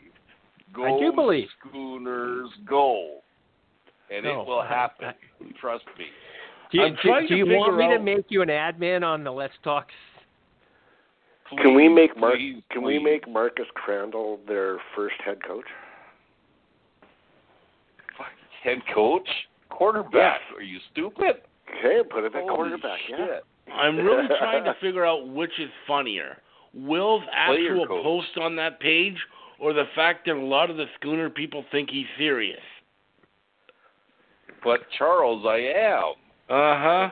Go I do believe. Schooners, go, and No, it will I- happen. Trust me. do you, I'm do you want me figure to make you an admin on the Let's Talk? Can we make Mark? please, Can we make Marcus Crandell their first head coach? head coach, quarterback? Are you stupid? Okay, put it at Holy quarterback. Yeah. I'm really trying to figure out which is funnier. Will's actual post on that page or the fact that a lot of the schooner people think he's serious. But Charles, I am. Uh huh.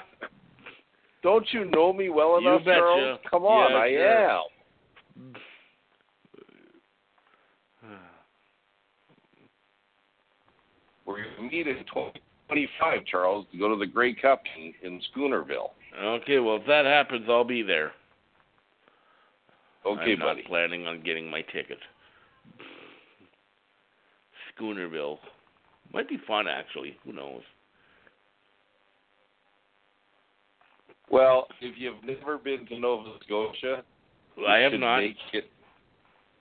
Don't you know me well enough. Charles? Come on, Yeah, I sure. am. We're going to meet in 2025, Charles, to go to the Grey Cup in, in Schoonerville. Okay, well if that happens, I'll be there. Okay, I'm not buddy. planning on getting my ticket. Schoonerville might be fun actually. Who knows? Well, if you've never been to Nova Scotia, I you have not. Make it,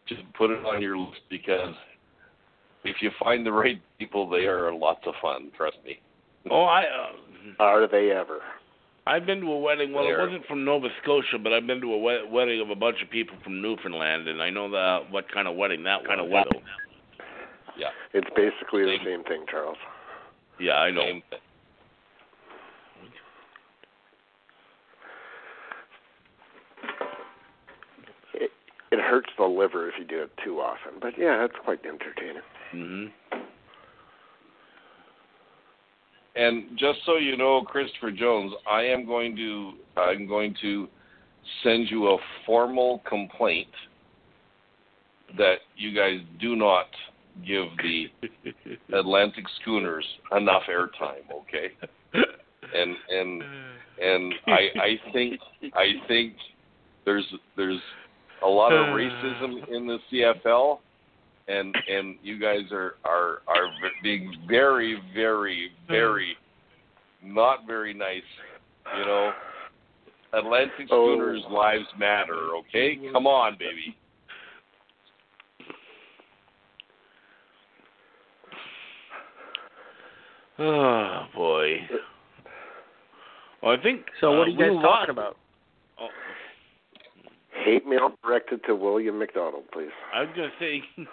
just put it on your list because if you find the right people, they are lots of fun. Trust me. Oh, I. Uh, Are they ever? I've been to a wedding. Well, it wasn't from Nova Scotia, but I've been to a we- wedding of a bunch of people from Newfoundland, and I know that what kind of wedding that kind of wedding. Yeah. It's basically the Same. same thing, Charles. Yeah, I know. Same It, it hurts the liver if you do it too often, but yeah, it's quite entertaining. Mm-hmm. And just so you know, Christopher Jones, I am going to I'm going to send you a formal complaint that you guys do not give the Atlantic schooners enough airtime, okay? And and and I I think I think there's there's a lot of hmm. racism in the CFL and and you guys are are are being very very hmm. very not very nice you know atlantic Oh. schooners lives matter okay come on baby Oh boy. Uh, well, I think. So uh, what are you we guys lost- talking about? Oh, Hate mail directed to William McDonald, please. I was gonna say,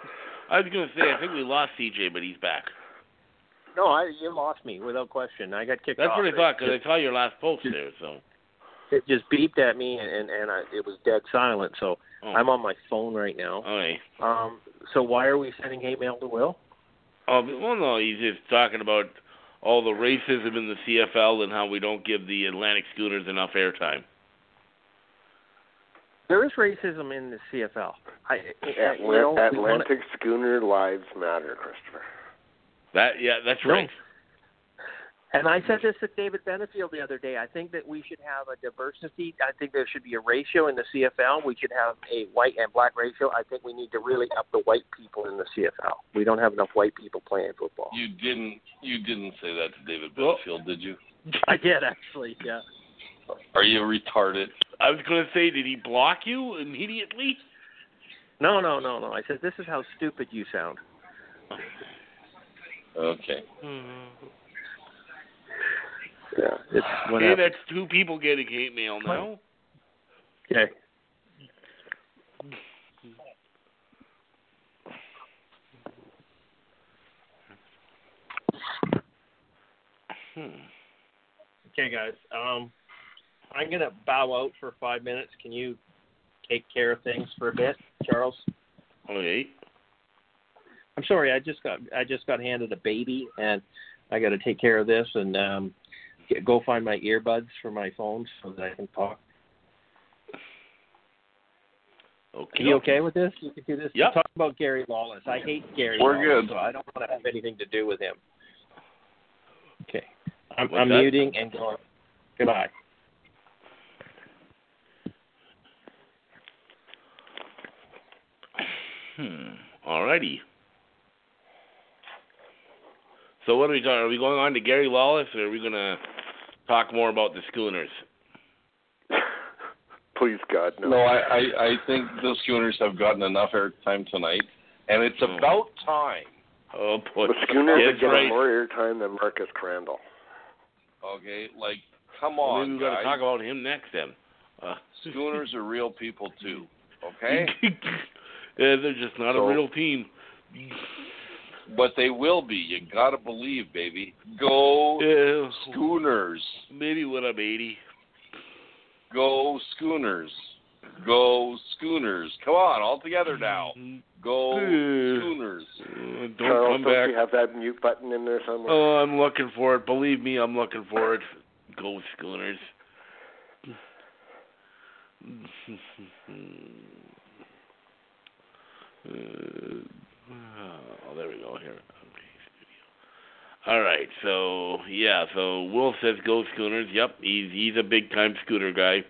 I was gonna say I think we lost CJ, but he's back. No, I you lost me without question. I got kicked That's off. what I thought because just- I saw your last post there. So it just beeped at me and and, and I, it was dead silent. So oh. I'm on my phone right now. okay. Um, so why are we sending hate mail to Will? Oh well, no, he's just talking about all the racism in the CFL and how we don't give the Atlantic Schooners enough airtime. There is racism in the CFL. I, Atla- you know, we wanna- Atlantic schooner lives matter, Christopher. That yeah, that's No. right. And I said this to David Benefield the other day. I think that we should have a diversity. I think there should be a ratio in the CFL. We should have a white and black ratio. I think we need to really up the white people in the CFL. We don't have enough white people playing football. You didn't you didn't say that to David Well- did you? I did actually, yeah. Are you retarded? I was gonna say, did he block you immediately? No, no, no, no. I said this is how stupid you sound. Okay. Yeah, it's Hey, whatever. that's two people getting hate mail now. Okay. Hmm. Okay, guys. Um, I'm gonna bow out for five minutes. Can you take care of things for a bit, Charles? Okay. I'm sorry. I just got I just got handed a baby, and I got to take care of this and um, get, go find my earbuds for my phone so that I can talk. Okay. Are you okay with this? You can do this. Yep. Talk about Gary Lawless. I hate Gary. We're Lawless, good. So I don't want to have anything to do with him. Okay. I'm, I'm muting and going. Goodbye. Hmm. Alrighty. So what are we talking? Are we going on to Gary Lawless, or are we gonna talk more about the Schooners? Please God, no. No, I, I, I think the Schooners have gotten enough airtime tonight, and it's Hmm. about time. Oh boy. the Schooners Yeah, are getting right. more airtime than Marcus Crandell. Okay, like come on, Maybe we got to talk about him next then. Uh, Schooners are real people too. Okay, yeah, they're just not So- a real team. but they will be. You gotta believe, baby. Go Yeah, Schooners. maybe when I'm 80. Go Schooners. Go Schooners. Come on, all together now. Go Schooners. Uh, don't Charles, come don't back. you have that mute button in there somewhere? Oh, I'm looking for it. Believe me, I'm looking for it. Go Schooners. Uh, oh, there we go. Here. All right. So yeah. So Will says go Schooners. Yep. He's he's a big time Schooner guy.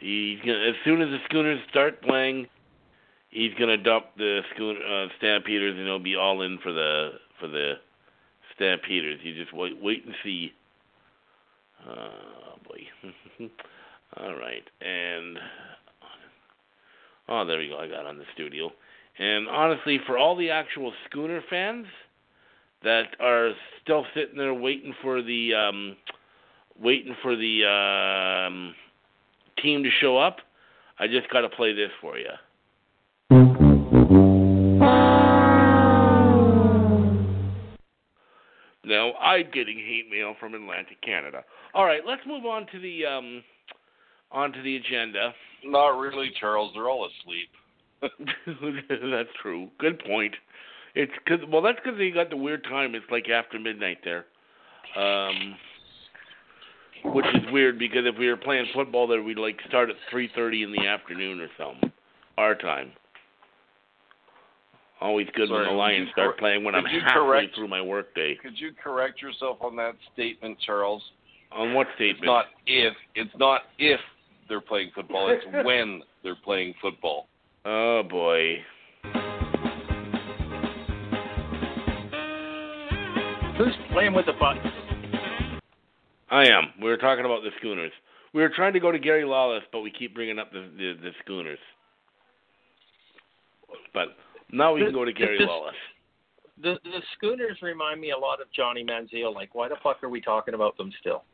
He's gonna as soon as the Schooners start playing, he's gonna dump the schooner uh, Stampeders and he'll be all in for the for the Stampeders. You just wait wait and see. Oh boy. all right. And oh, there we go. I got on the studio. And honestly, for all the actual Schooner fans that are still sitting there waiting for the um, waiting for the um, team to show up, I just got to play this for you. Now I'm getting hate mail from Atlantic Canada. All right, let's move on to the um, onto the agenda. Not really, Charles. They're all asleep. that's true. Good point. It's cause, well, that's because they got the weird time. It's like after midnight there, um, which is weird because if we were playing football there, we'd like start at three thirty in the afternoon or something, our time. Always good Sorry, when the Lions start cor- playing when I'm halfway correct- through my workday. Could you correct yourself on that statement, Charles? On what statement? It's not if. It's not if they're playing football. It's when they're playing football. Oh boy. Who's playing with the buttons? I am. We were talking about the schooners. We were trying to go to Gary Lawless, but we keep bringing up the the, the schooners. But now we can go to Gary This- Lawless. The the Schooners remind me a lot of Johnny Manziel. Like, why the fuck are we talking about them still?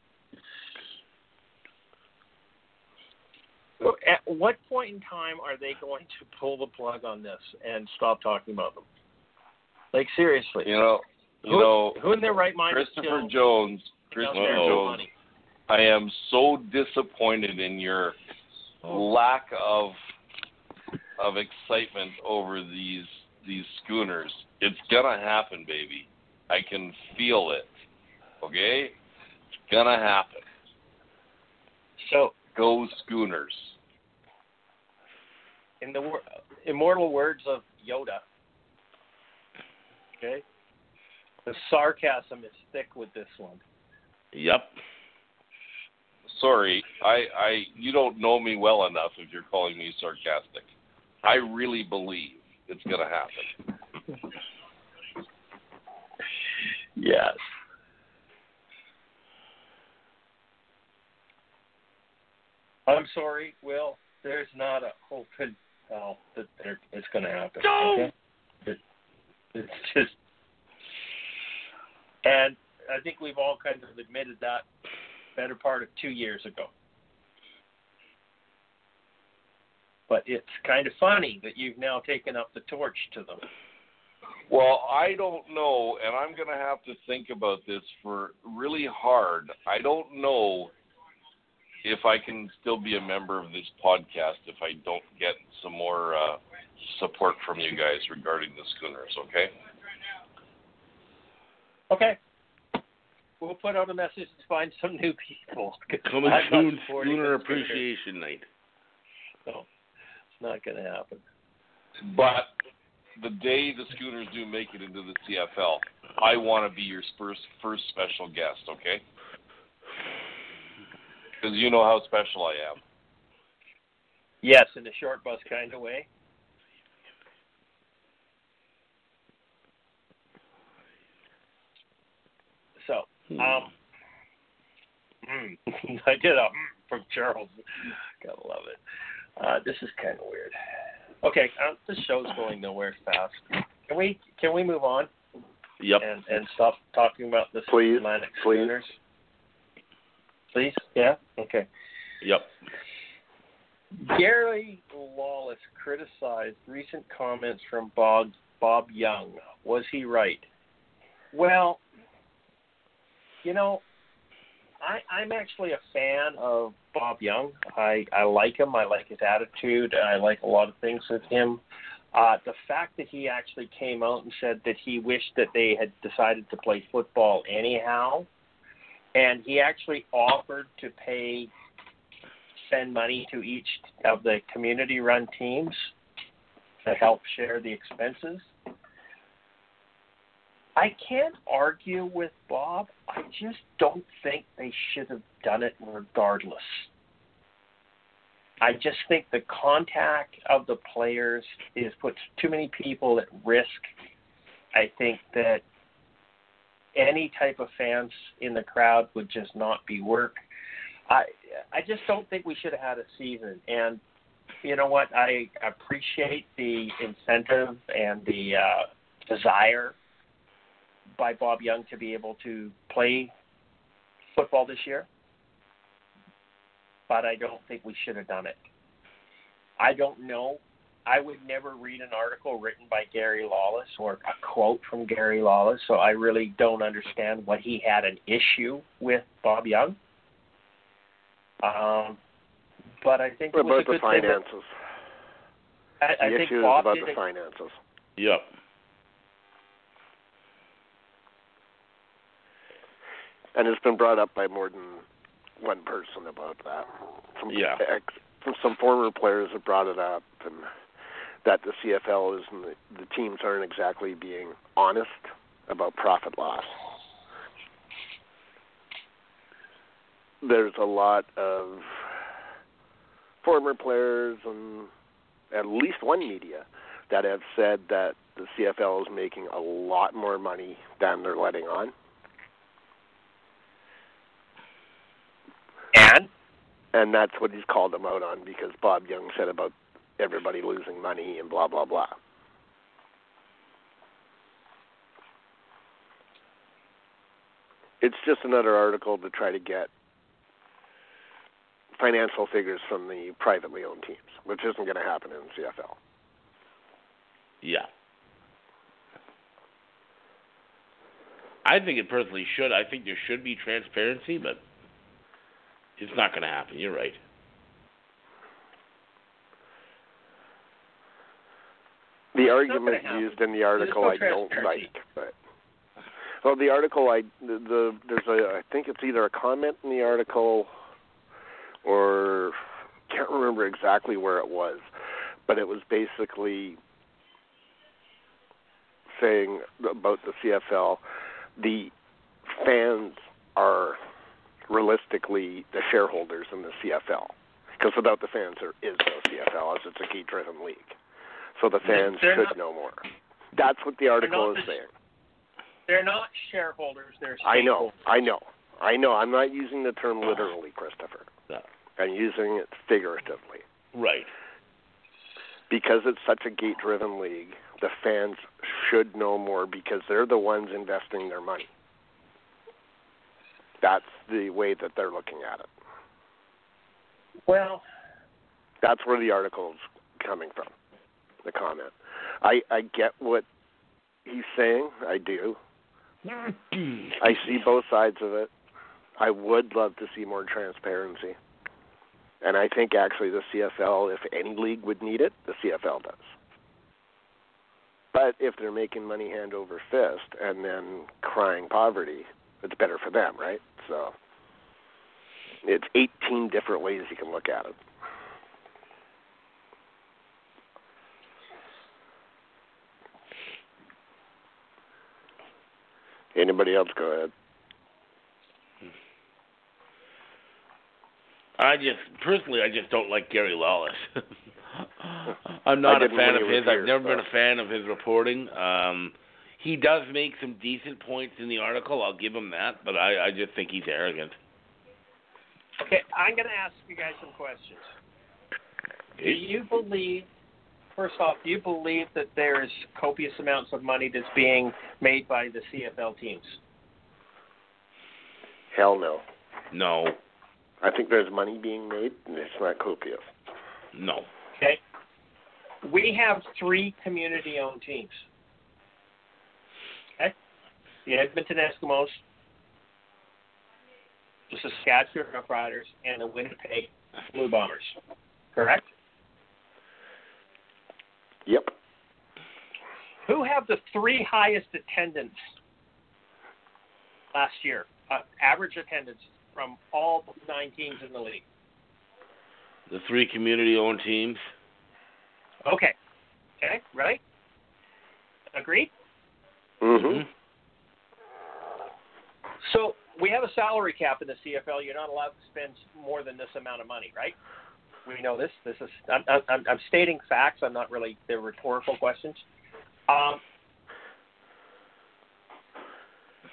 At what point in time are they going to pull the plug on this and stop talking about them? Like seriously, You know, you who, know, who in their right mind Christopher Jones. Christopher Jones. money? I am so disappointed in your oh. lack of of excitement over these these schooners. It's gonna happen, baby. I can feel it. Okay? It's gonna happen. So, Go schooners. in the wor- immortal words of Yoda, okay, the sarcasm is thick with this one. Yep. Sorry, I, I you don't know me well enough if you're calling me sarcastic. I really believe it's gonna happen. Yes. I'm sorry, Will. There's not a open hell that there, it's going to happen. No! Okay? It, it's just, and I think we've all kind of admitted that better part of two years ago. But it's kind of funny that you've now taken up the torch to them. Well, I don't know, and I'm going to have to think about this for really hard. I don't know if I can still be a member of this podcast if I don't get some more uh, support from you guys regarding the schooners, okay? Okay. We'll put out a message to find some new people. Coming I'm not soon, supporting Schooner this Appreciation Night. No, it's not going to happen. But the day the schooners do make it into the CFL, I want to be your first first special guest, okay? Because you know how special I am. Yes, in a short bus kind of way. So, Hmm. um, mm, I did a mm from Charles. Gotta love it. Uh, this is kind of weird. Okay, um, this show's going nowhere fast. Can we can we move on Yep. and and stop talking about this Please, Atlantic please. schooners? Please, yeah, okay. Yep. Gary Lawless criticized recent comments from Bob Bob Young. Was he right? Well, you know, I I'm actually a fan of Bob Young. I I like him. I like his attitude. I like a lot of things with him. Uh, the fact that he actually came out and said that he wished that they had decided to play football anyhow, and he actually offered to pay send money to each of the community run teams to help share the expenses. I can't argue with Bob. I just don't think they should have done it regardless. I just think the contact of the players is puts too many people at risk. I think that any type of fans in the crowd would just not be work. I I just don't think we should have had a season. And you know what? I appreciate the incentive and the uh, desire by Bob Young to be able to play football this year. But I don't think we should have done it. I don't know. I would never read an article written by Gary Lawless or a quote from Gary Lawless, so I really don't understand what he had an issue with Bob Young. Um, but I think it was about a the good thing that- finances? I, I the think issue is Bob about did the a- finances. Yep. And it's been brought up by more than one person about that. Some Yeah. ex, from some former players have brought it up, and that the CFL is and the, the teams aren't exactly being honest about profit loss. There's a lot of former players and at least one media that have said that the CFL is making a lot more money than they're letting on. and and that's what he's called them out on because Bob Young said about everybody losing money and blah blah blah. It's just another article to try to get financial figures from the privately owned teams, which isn't going to happen in the CFL. Yeah. I think it personally should. I think there should be transparency, but it's not going to happen. You're right. The argument used in the article I don't like, but well, the article I the, the there's a I think it's either a comment in the article or can't remember exactly where it was, but it was basically saying about the CFL, the fans are realistically the shareholders in the CFL. Because without the fans, there is no CFL, as it's a gate-driven league. So the fans They're should not- know more. That's what the article is the- saying. They're not shareholders. They're I know. I know, I know. I'm not using the term literally, Christopher. No. I'm using it figuratively. Right. Because it's such a gate-driven league, the fans should know more because they're the ones investing their money. That's the way that they're looking at it. Well, That's where the article's coming from. The comment. I I get what he's saying. I do. I see both sides of it. I would love to see more transparency. And I think actually the CFL, if any league would need it, the CFL does. But if they're making money hand over fist and then crying poverty, it's better for them, right? So it's 18 different ways you can look at it. Anybody else go ahead? I just personally, I just don't like Gary Lawless. I'm not a fan of he was his. I've never so. been a fan of his reporting. Um, he does make some decent points in the article. I'll give him that, but I, I just think he's arrogant. okay. I'm going to ask you guys some questions. Do you believe, first off, do you believe that there's copious amounts of money that's being made by the CFL teams? Hell no. No, I think there's money being made, and it's not copious. no. Okay. We have three community-owned teams. Okay. The Edmonton Eskimos, the Saskatchewan Roughriders, and the Winnipeg Blue Bombers. Correct. Yep. Who have the three highest attendance last year? Uh, average attendance from all nine teams in the league. The three community-owned teams. Okay. Okay. Right. Agreed. Mhm. So we have a salary cap in the CFL. You're not allowed to spend more than this amount of money, right? We know this. This is I'm, I'm, I'm stating facts. I'm not really they're rhetorical questions. Um,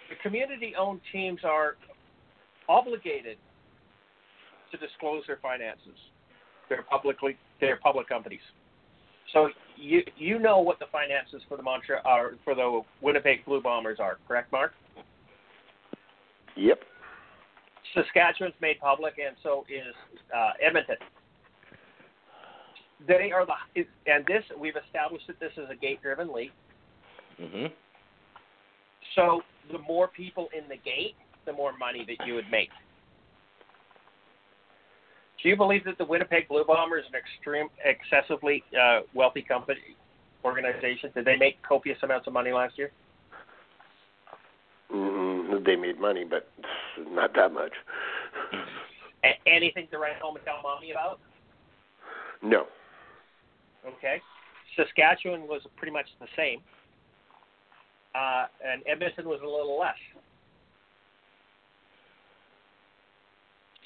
the community-owned teams are obligated to disclose their finances. They're publicly they're public companies. So you you know what the finances for the Montreal are for the Winnipeg Blue Bombers are, correct, Mark? Yep. Saskatchewan's made public, and so is uh, Edmonton. They are the and this we've established that this is a gate-driven league. hmm So the more people in the gate, the more money that you would make. Do you believe that the Winnipeg Blue Bombers is an extreme, excessively uh, wealthy company organization? Did they make copious amounts of money last year? mm They made money, but not that much. A- anything to write home and tell mommy about? No. Okay. Saskatchewan was pretty much the same. Uh, and Edmonton was a little less.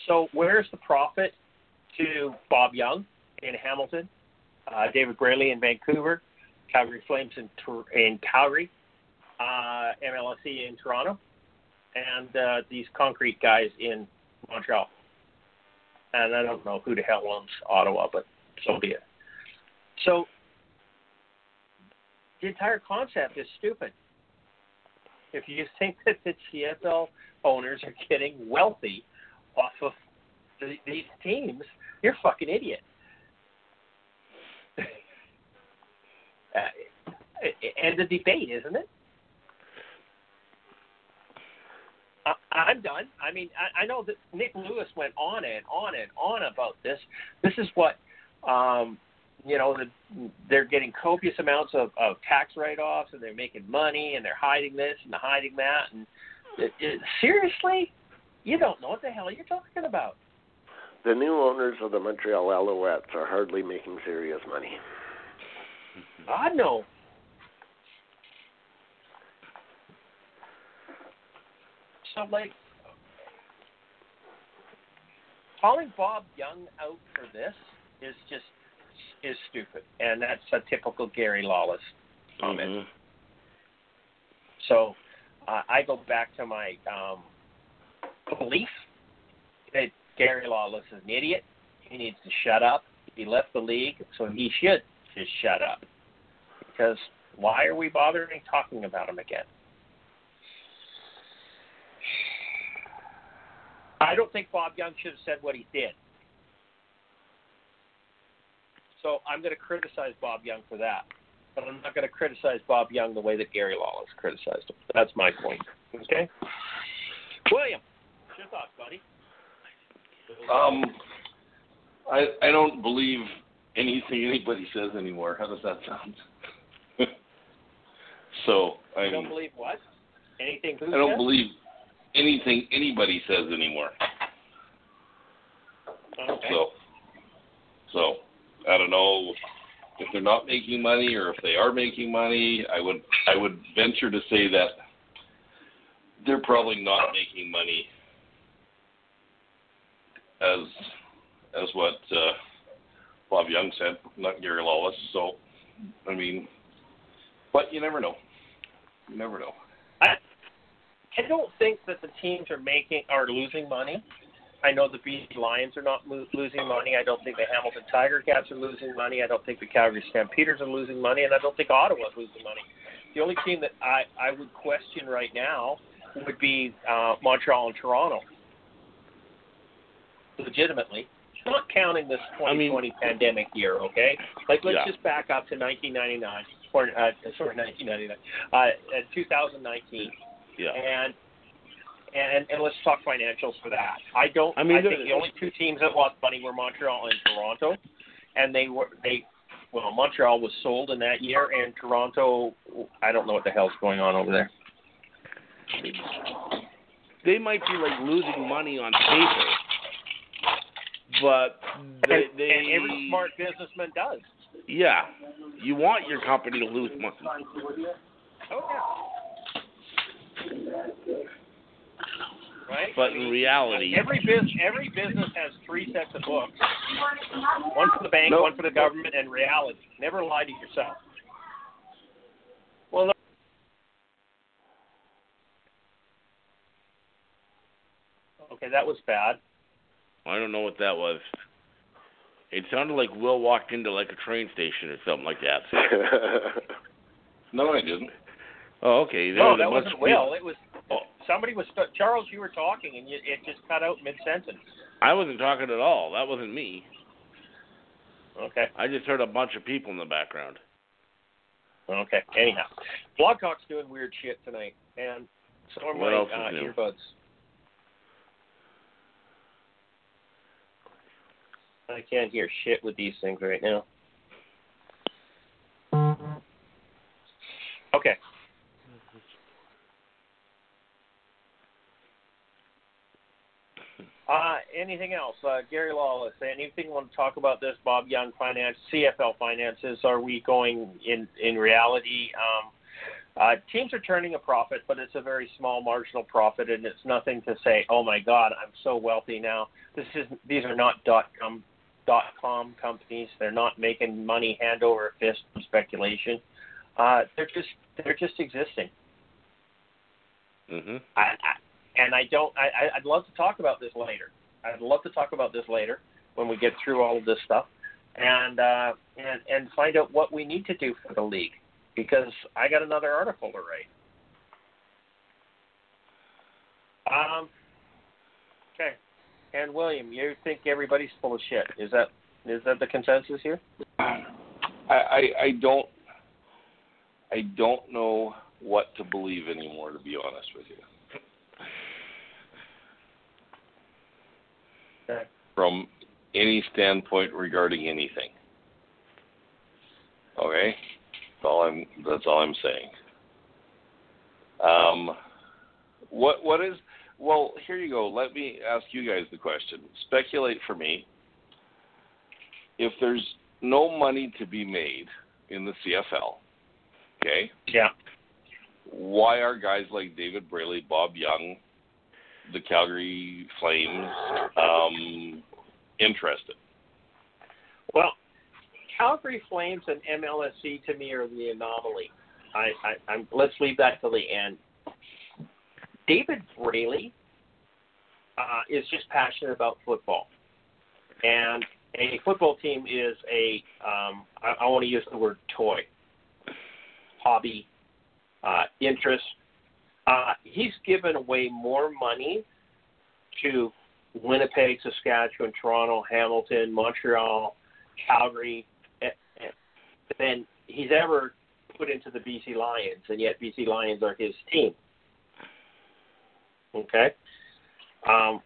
So where's the profit to Bob Young in Hamilton, uh, David Braley in Vancouver, Calgary Flames in, in Calgary, uh, in Toronto, and uh, these concrete guys in Montreal. And I don't know who the hell owns Ottawa, but so be it. So the entire concept is stupid. If you think that the CFL owners are getting wealthy off of the, these teams, you're a fucking idiot. uh, end of debate, isn't it? I'm done. I mean, I, I know that Nick Lewis went on and on and on about this. This is what, um, you know, the, they're getting copious amounts of, of tax write-offs, and they're making money, and they're hiding this and hiding that. And it, it, seriously, you don't know what the hell you're talking about. The new owners of the Montreal Alouettes are hardly making serious money. God no. So like calling Bob Young out for this is just is stupid, and that's a typical Gary Lawless comment. Mhm. So uh, I go back to my um, belief that Gary Lawless is an idiot. He needs to shut up. He left the league, so he should just shut up. Because why are we bothering talking about him again? I don't think Bob Young should have said what he did. So I'm going to criticize Bob Young for that. But I'm not going to criticize Bob Young the way that Gary Lawless criticized him. That's my point. Okay? William, what's your thoughts, buddy? Um, I I don't believe anything anybody says anymore. How does that sound? so I You don't believe what? Anything I don't said? believe anything anybody says anymore. Okay. So, so I don't know if they're not making money or if they are making money. I would I would venture to say that they're probably not making money as as what uh, Bob Young said, not Gary Lawless. So, I mean, but you never know. You never know. I don't think that the teams are making are losing money. I know the BC Lions are not lo- losing money. I don't think the Hamilton Tiger Cats are losing money. I don't think the Calgary Stampeders are losing money, and I don't think Ottawa's losing money. The only team that I I would question right now would be uh, Montreal and Toronto. Legitimately, not counting this I mean- 2020 pandemic year. Okay, like let's Yeah. just back up to 1999 or uh, sorry 1999, uh, uh, 2019 Yeah. and and and let's talk financials for that. I don't. I mean, I think the only two teams that lost money were Montreal and Toronto, and they were they. Well, Montreal was sold in that year, and Toronto. I don't know what the hell's going on over there. They might be like losing money on paper, but they, and, they and every smart businessman does. yeah, you want your company to lose money. Oh yeah. Right. But I in reality, every business every business has three sets of books. One for the bank, Nope. one for the government, and reality. Never lie to yourself. Well, no. Okay, that was bad. I don't know what that was. It sounded like Will walked into like a train station or something like that. No, I didn't. Oh, okay. There No, was that wasn't of Will. It was Oh. Somebody was Charles. You were talking, and you, it just cut out mid sentence. I wasn't talking at all. That wasn't me. Okay. I just heard a bunch of people in the background. Okay. Anyhow, Blog Talk's doing weird shit tonight, and so are my uh, earbuds. I can't hear shit with these things right now. Uh, anything else? Uh, Gary Lawless, anything you want to talk about this? Bob Young finance, CFL finances. Are we going in in reality? Um, uh, teams are turning a profit, but it's a very small marginal profit, and it's nothing to say, "Oh my God, I'm so wealthy now." This is these are not dot com dot com companies. They're not making money hand over fist from speculation. Uh, they're just they're just existing. Mm-hmm. I, I and I don't. I, I'd love to talk about this later. I'd love to talk about this later when we get through all of this stuff, and uh, and and find out what we need to do for the league because I got another article to write. Um. Okay. And William, you think everybody's full of shit? Is that is that the consensus here? I, I I don't I don't know what to believe anymore to be honest with you. Okay. from any standpoint regarding anything. Okay, that's all I'm. That's all I'm saying. Um, what what is? Well, here you go. Let me ask you guys the question. Speculate for me. If there's no money to be made in the CFL, okay, Yeah. why are guys like David Braley, Bob Young, the Calgary Flames um, interested? Well, Calgary Flames and MLSE to me are the anomaly. I, I, I'm let's leave that till the end. David Braley uh, is just passionate about football, and a football team is a um, I, I want to use the word toy, hobby, uh, interest. Uh, he's given away more money to Winnipeg, Saskatchewan, Toronto, Hamilton, Montreal, Calgary eh, eh, than he's ever put into the BC Lions, and yet BC Lions are his team. Okay, um,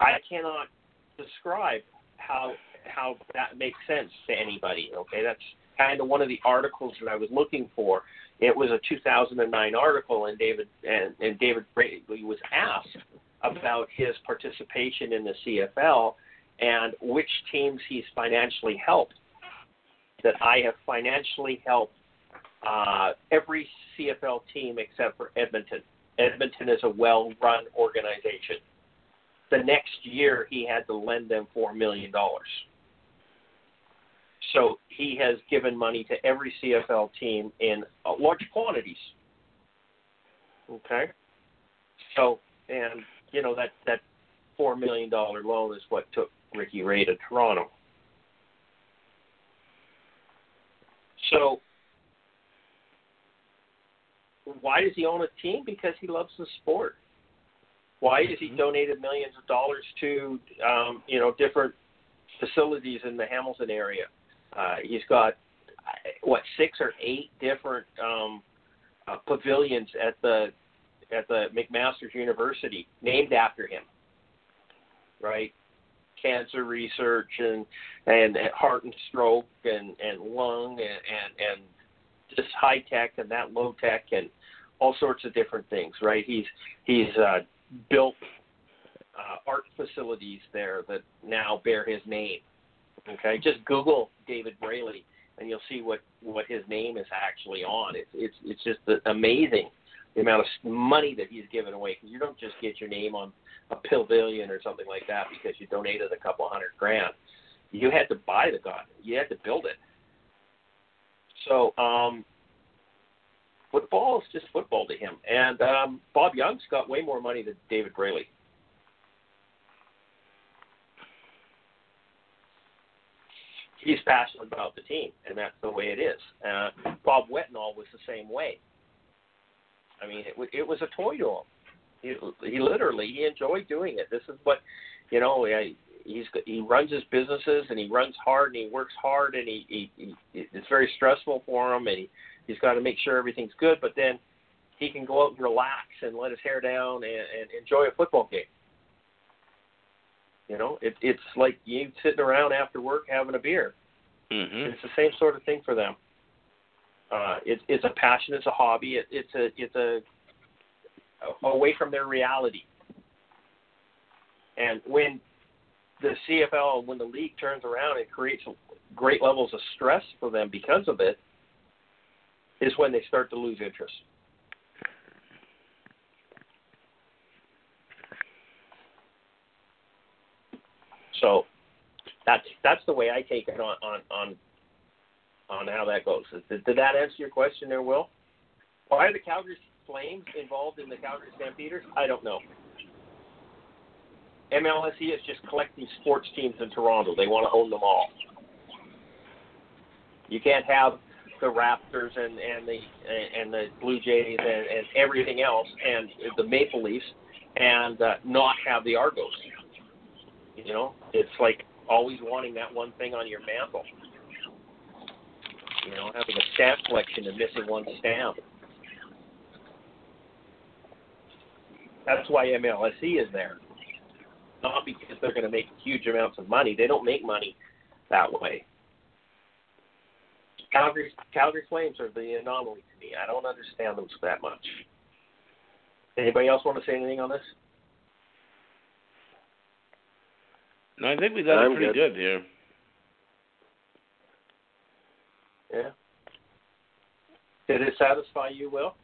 I cannot describe how how that makes sense to anybody. Okay, that's kind of one of the articles that I was looking for. It was a 2009 article, and David and, and David Braley was asked about his participation in the CFL and which teams he's financially helped. That I have financially helped uh, every CFL team except for Edmonton. Edmonton is a well-run organization. The next year, he had to lend them four million dollars. So he has given money to every CFL team in uh, large quantities. Okay. So and you know that that four million dollar loan is what took Ricky Ray to Toronto. So why does he own a team? Because he loves the sport. Why has he donated millions of dollars to um, you know different facilities in the Hamilton area? Uh, he's got uh, what six or eight different um, uh, pavilions at the at the McMaster's University named after him. Right, cancer research and and heart and stroke and and lung and and, and this high tech and that low tech and all sorts of different things. Right, he's he's uh, built uh, art facilities there that now bear his name. Okay, just Google David Braley and you'll see what what his name is actually on. It's it's it's just amazing the amount of money that he's given away because you don't just get your name on a pavilion or something like that because you donated a couple hundred grand. You had to buy the gun. You had to build it. So um, football is just football to him. And um, Bob Young's got way more money than David Braley. He's passionate about the team, and that's the way it is. Uh, Bob Wetenhall was the same way. I mean, it, it was a toy to him. He, he literally he enjoyed doing it. This is what, you know, he's he runs his businesses and he runs hard and he works hard and he, he, he it's very stressful for him and he he's got to make sure everything's good. But then he can go out and relax and let his hair down and, and enjoy a football game. You know, it, it's like you sitting around after work having a beer. Mm-hmm. It's the same sort of thing for them. Uh, it's it's a passion, it's a hobby, it, it's a it's a away from their reality. And when the CFL, when the league turns around and creates great levels of stress for them because of it, is when they start to lose interest. So that's that's the way I take it on on on, on how that goes. Did, did that answer your question there, Will? Why are the Calgary Flames involved in the Calgary Stampeders? I don't know. MLSE is just collecting sports teams in Toronto. They want to own them all. You can't have the Raptors and and the and the Blue Jays and, and everything else and the Maple Leafs and uh, not have the Argos. You know, it's like always wanting that one thing on your mantle. You know, having a stamp collection and missing one stamp. That's why MLSE is there. not because they're going to make huge amounts of money. They don't make money that way. Calgary Calgary Flames are the anomaly to me. I don't understand them that much. Anybody else want to say anything on this? No, I think we got I'm it pretty good. good here. Yeah. Did it satisfy you, Will?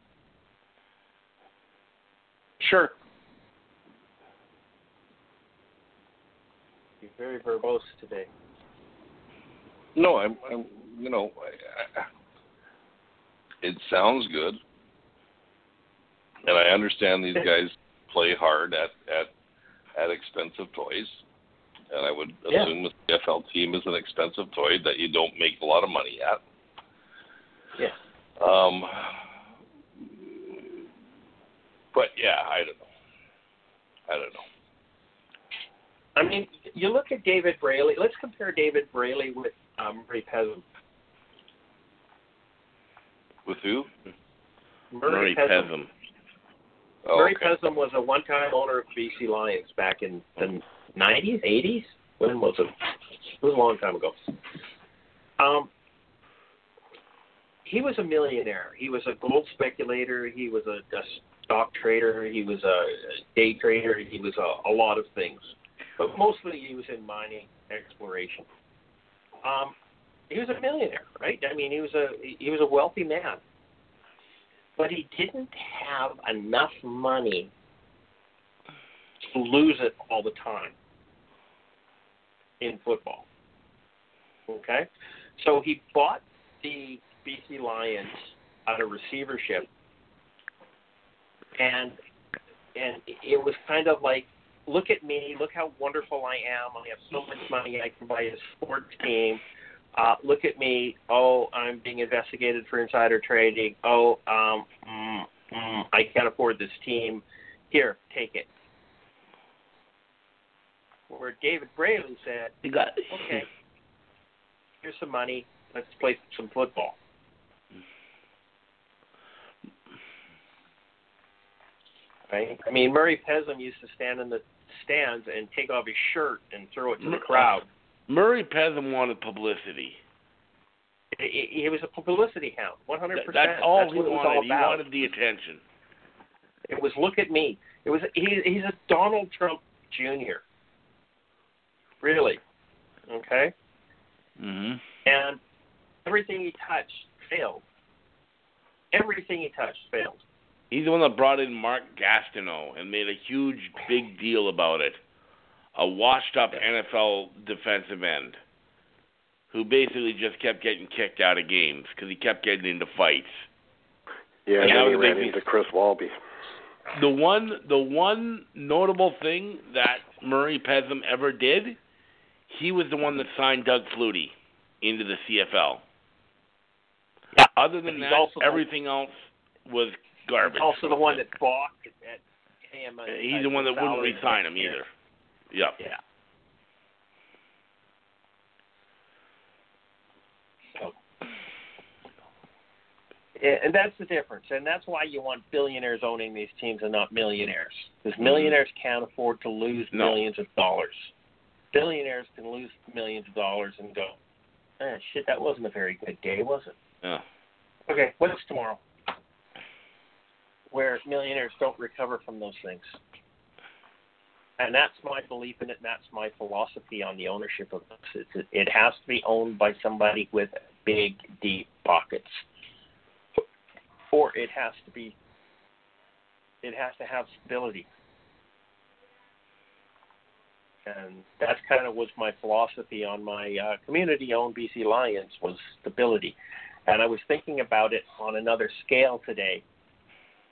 Sure. You're very verbose today. No, I'm, I'm you know, I, I, it sounds good, and I understand these guys play hard at at at expensive toys, and I would Yeah. assume the CFL team is an expensive toy that you don't make a lot of money at. Yeah. Um, but yeah, I don't know. I don't know. I mean, you look at David Braley. Let's compare David Braley with um, Murray Pezim. With who? Murray Pezim. Oh, Murray okay. Pezim was a one-time owner of BC Lions back in the 90s, 80s. When was it? It was a long time ago. Um, he was a millionaire. He was a gold speculator. He was a, a stock trader. He was a day trader. He was a, a lot of things, but mostly he was in mining exploration. Um, he was a millionaire, right? I mean, he was a he was a wealthy man but he didn't have enough money to lose it all the time in football. Okay? So he bought the BC Lions out of receivership and and it was kind of like look at me, look how wonderful I am. I have so much money I can buy a sports team. Uh, look at me. Oh, I'm being investigated for insider trading. Oh, um, mm, mm, I can't afford this team. Here, take it. Where David Braley said, You got okay, here's some money. Let's play some football. Right? I mean, Murray Pezim used to stand in the stands and take off his shirt and throw it to the crowd. Murray Pezim wanted publicity. He, he was a publicity hound, 100%. That- That's all That's he what it was wanted. He wanted the attention. It was look at me. It was he, he's a Donald Trump Jr. Really, okay. hmm And everything he touched failed. Everything he touched failed. He's the one that brought in Mark Gastineau and made a huge, big deal about it. A washed-up NFL defensive end who basically just kept getting kicked out of games because he kept getting into fights. Yeah, And and that then he the big ran thing. into Chris Walby. The one, the one notable thing that Murray Pezim ever did, he was the one that signed Doug Flutie into the CFL. Yeah. Other than He's that, also the- everything else was garbage. He's also the one that balked at him. He's the one that wouldn't re-sign him either. Yep. Yeah. So, Yeah, and that's the difference, and that's why you want billionaires owning these teams and not millionaires, because millionaires can't afford to lose Mm-hmm. No. millions of dollars. Billionaires can lose millions of dollars and go, eh, shit, that wasn't a very good day, was it? Yeah. Okay, what's tomorrow? Where millionaires don't recover from those things. And that's my belief in it, and that's my philosophy on the ownership of this. It's, it has to be owned by somebody with big, deep pockets. Or it has to be, it has to have stability. And that's kind of was my philosophy on my uh, community-owned BC Lions was stability. And I was thinking about it on another scale today.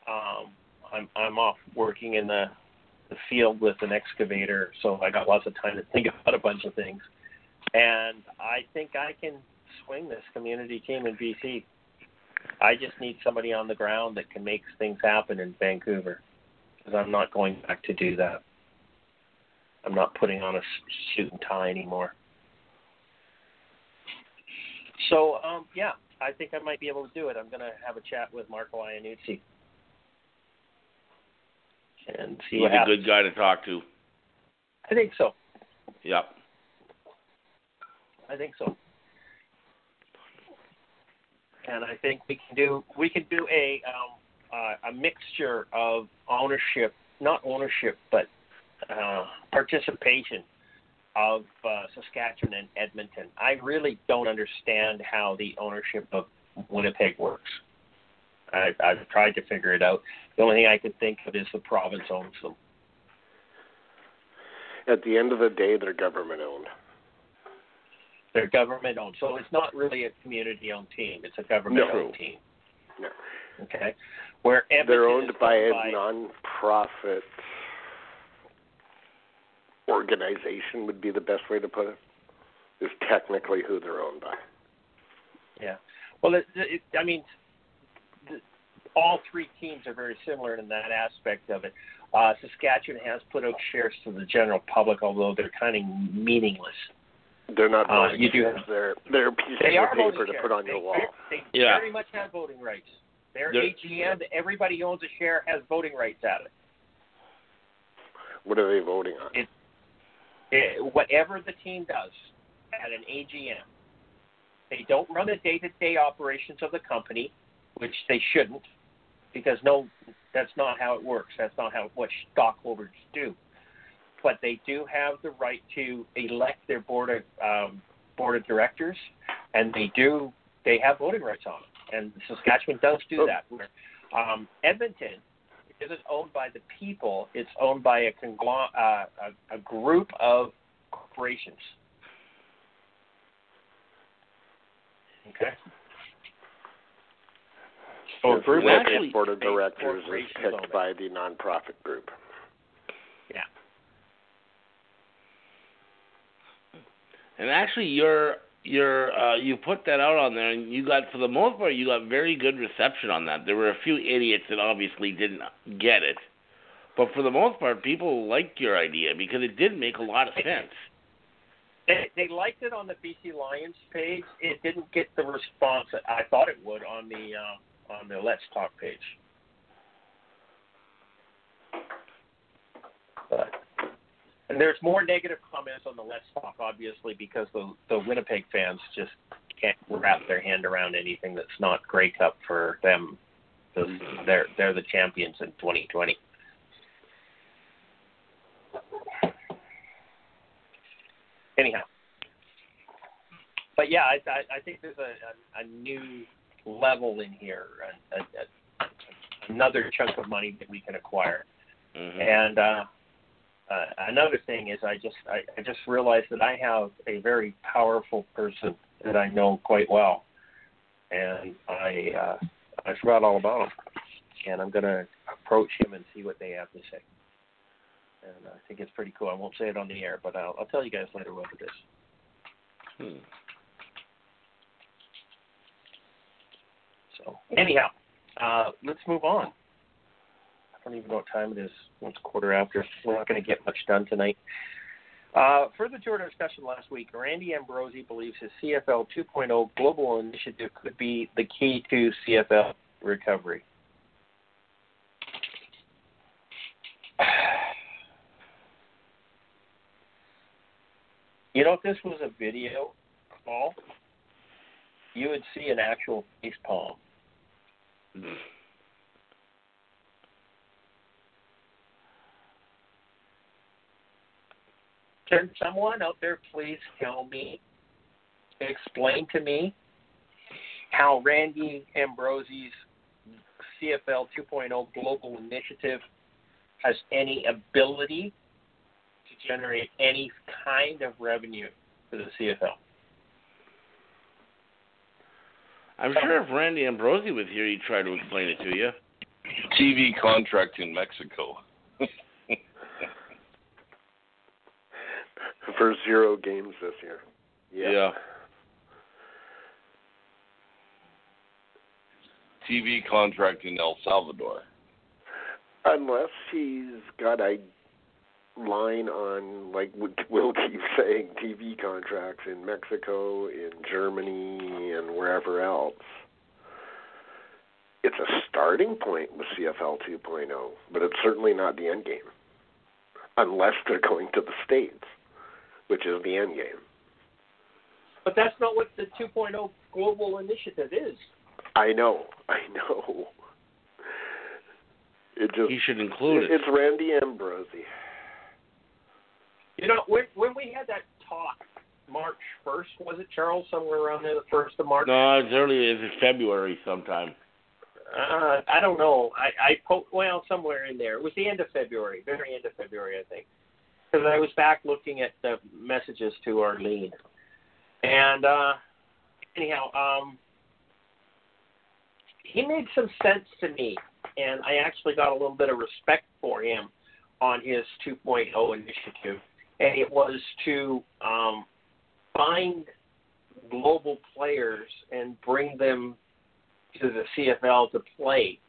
Um, I'm I'm off working in the the field with an excavator, so I got lots of time to think about a bunch of things. And I think I can swing this community team in BC. I just need somebody on the ground that can make things happen in Vancouver, because I'm not going back to do that. I'm not putting on a suit and tie anymore. So, um, yeah, I think I might be able to do it. I'm going to have a chat with Marco Iannuzzi and see He's a happens. good guy to talk to. I think so. Yep. I think so. And I think we can do we can do a um, uh, a mixture of ownership, not ownership, but uh, participation of uh, Saskatchewan and Edmonton. I really don't understand how the ownership of Winnipeg works. I, I've tried to figure it out. The only thing I can think of is the province owns them. At the end of the day, they're government owned. They're government owned, so it's not really a community owned team. It's a government owned No. team. No. Okay, where Edmonton They're owned by a by, non-profit organization would be the best way to put it. Is technically who they're owned by. Yeah. Well, it, it, I mean, the, all three teams are very similar in that aspect of it. Uh, Saskatchewan has put out shares to the general public, although they're kind of meaningless. They're not Uh, you do have- They're they're pieces They of paper to shares. put on they, your wall. They Yeah. very much have voting rights. Their They're- AGM, everybody who owns a share, has voting rights at it. What are they voting on? It- Whatever the team does at an AGM, they don't run the day-to-day operations of the company, which they shouldn't, because no, that's not how it works. That's not how what stockholders do. But they do have the right to elect their board of um, board of directors, and they do they have voting rights on it. And Saskatchewan does do that. Where, um, Edmonton isn't owned by the people; it's owned by a conglo- uh, a, a group of corporations. Okay. So a group the of actually- board of directors is picked by the nonprofit group. Yeah. And actually, you're you're uh, you put that out on there, and you got for the most part, you got very good reception on that. There were a few idiots that obviously didn't get it, but for the most part, people liked your idea because it did make a lot of sense. They, they liked it on the BC Lions page. It didn't get the response that I thought it would on the um, on the Let's Talk page. But and there's more negative comments on the Let's Talk, obviously, because the the Winnipeg fans just can't wrap their hand around anything that's not Grey Cup for them. They're they're the champions in 2020. Anyhow, but yeah, I I, I think there's a, a a new level in here, a, a, a, another chunk of money that we can acquire. hmm And uh, uh, another thing is, I just I, I just realized that I have a very powerful person that I know quite well, and I uh, I forgot all about him, and I'm going to approach him and see what they have to say. And I think it's pretty cool. I won't say it on the air, but I'll, I'll tell you guys later what it is. Hmm. So anyhow, uh, let's move on. I don't even know what time it is. It's quarter after. We're not going to get much done tonight. Uh, further to our discussion last week, Randy Ambrosie believes his CFL 2.0 global initiative could be the key to CFL recovery. You know, if this was a video call, you would see an actual face palm. Can someone out there please tell me, explain to me how Randy Ambrosie's CFL 2.0 global initiative has any ability to generate any kind of revenue for the CFL? I'm sure if Randy Ambrosie was here, he'd try to explain it to you. TV contract in Mexico. For zero games this year. Yeah. TV contract in El Salvador. Unless he's got a line on, like Will keep saying, TV contracts in Mexico, in Germany, and wherever else. It's a starting point with CFL 2.0, but it's certainly not the end game. unless they're going to the states, which is the end game. But that's not what the 2.0 global initiative is. I know, I know. It just He should include it. it's Randy Ambrosie. You know, when when we had that talk, March first, was it Charles? Somewhere around there, the first of March. No, it's early. It's February sometime. Uh, I don't know. I I po- well somewhere in there. It was the end of February, very end of February, I think, because I was back looking at the messages to Arlene, and uh, anyhow, um, he made some sense to me, and I actually got a little bit of respect for him on his 2.0 initiative, and it was to um, find global players and bring them to the CFL to play.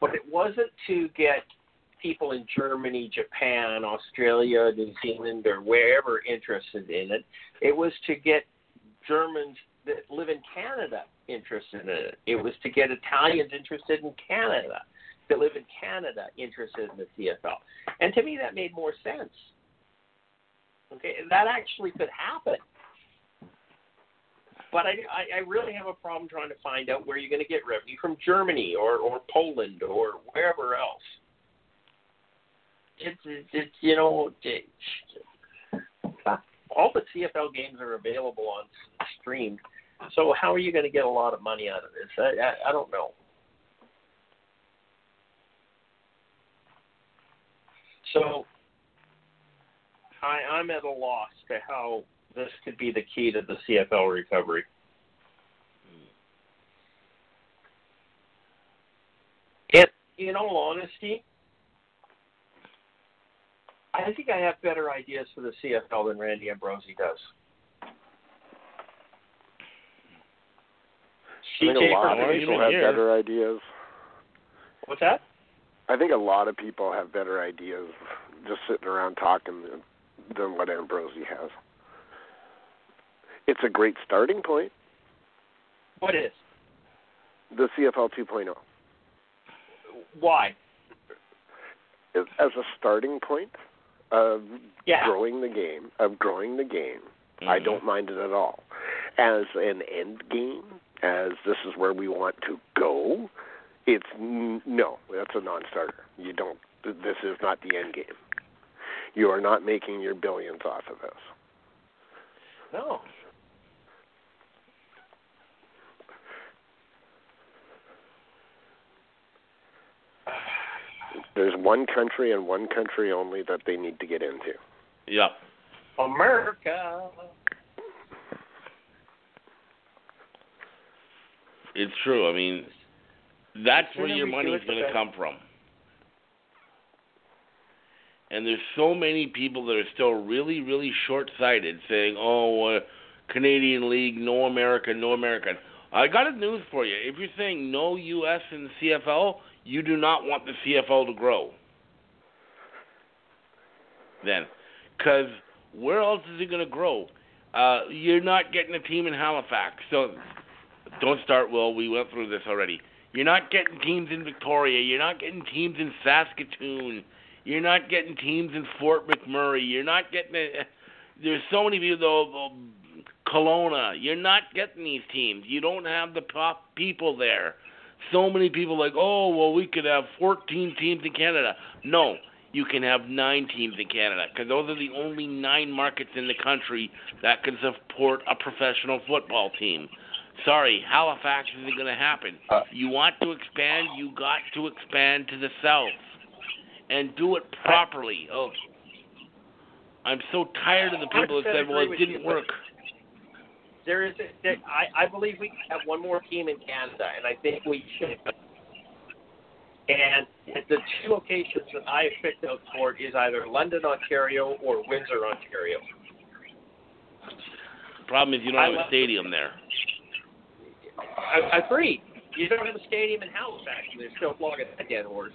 But it wasn't to get people in Germany, Japan, Australia, New Zealand, or wherever interested in it. It was to get Germans that live in Canada interested in it. It was to get Italians interested in Canada that live in Canada interested in the CFL. And to me, that made more sense. Okay, that actually could happen. But I, I, I really have a problem trying to find out where you're going to get revenue from Germany or, or Poland or wherever else. It's, it's, it's you know, it, all the CFL games are available on stream. So how are you going to get a lot of money out of this? I, I, I don't know. So I, I'm at a loss to how this could be the key to the CFL recovery. Hmm. It, in all honesty, I think I have better ideas for the CFL than Randy Ambrosie does. I think a lot of people have here. better ideas. What's that? I think a lot of people have better ideas just sitting around talking than, than what Ambrosie has. It's a great starting point, What is? the CFL 2.0. Why? As as a starting point of Yeah. growing the game, of growing the game, I Mhm. don't mind it at all. As an end game, as this is where we want to go, it's n- no, that's a non-starter. You don't. This is not the end game. You are not making your billions off of this. No. There's one country and one country only that they need to get into. Yeah. America. It's true. I mean, that's where your we do money's going to come from. And there's so many people that are still really, really short-sighted, saying, "Oh, uh, Canadian League, no American, no American." I got a news for you. If you're saying no U.S. in the CFL, you do not want the CFL to grow. Then, because where else is it going to grow? Uh, you're not getting a team in Halifax, so don't start, Will. We went through this already. You're not getting teams in Victoria. You're not getting teams in Saskatoon. You're not getting teams in Fort McMurray. You're not getting. A, there's so many people though. Kelowna. You're not getting these teams. You don't have the top people there. So many people like, oh well, we could have 14 teams in Canada. No, you can have nine teams in Canada because those are the only nine markets in the country that can support a professional football team. Sorry, Halifax isn't going to happen. Uh, you want to expand, you got to expand to the south and do it properly. Oh, I'm so tired of the people that said, "Well, it didn't work." There is. A, there, I, I believe we have one more team in Canada, and I think we should. And the two locations that I have picked out for is either London, Ontario, or Windsor, Ontario. The problem is you don't I have a stadium there. I, I agree. You don't have a stadium in Halifax, and they're still flogging that dead horse.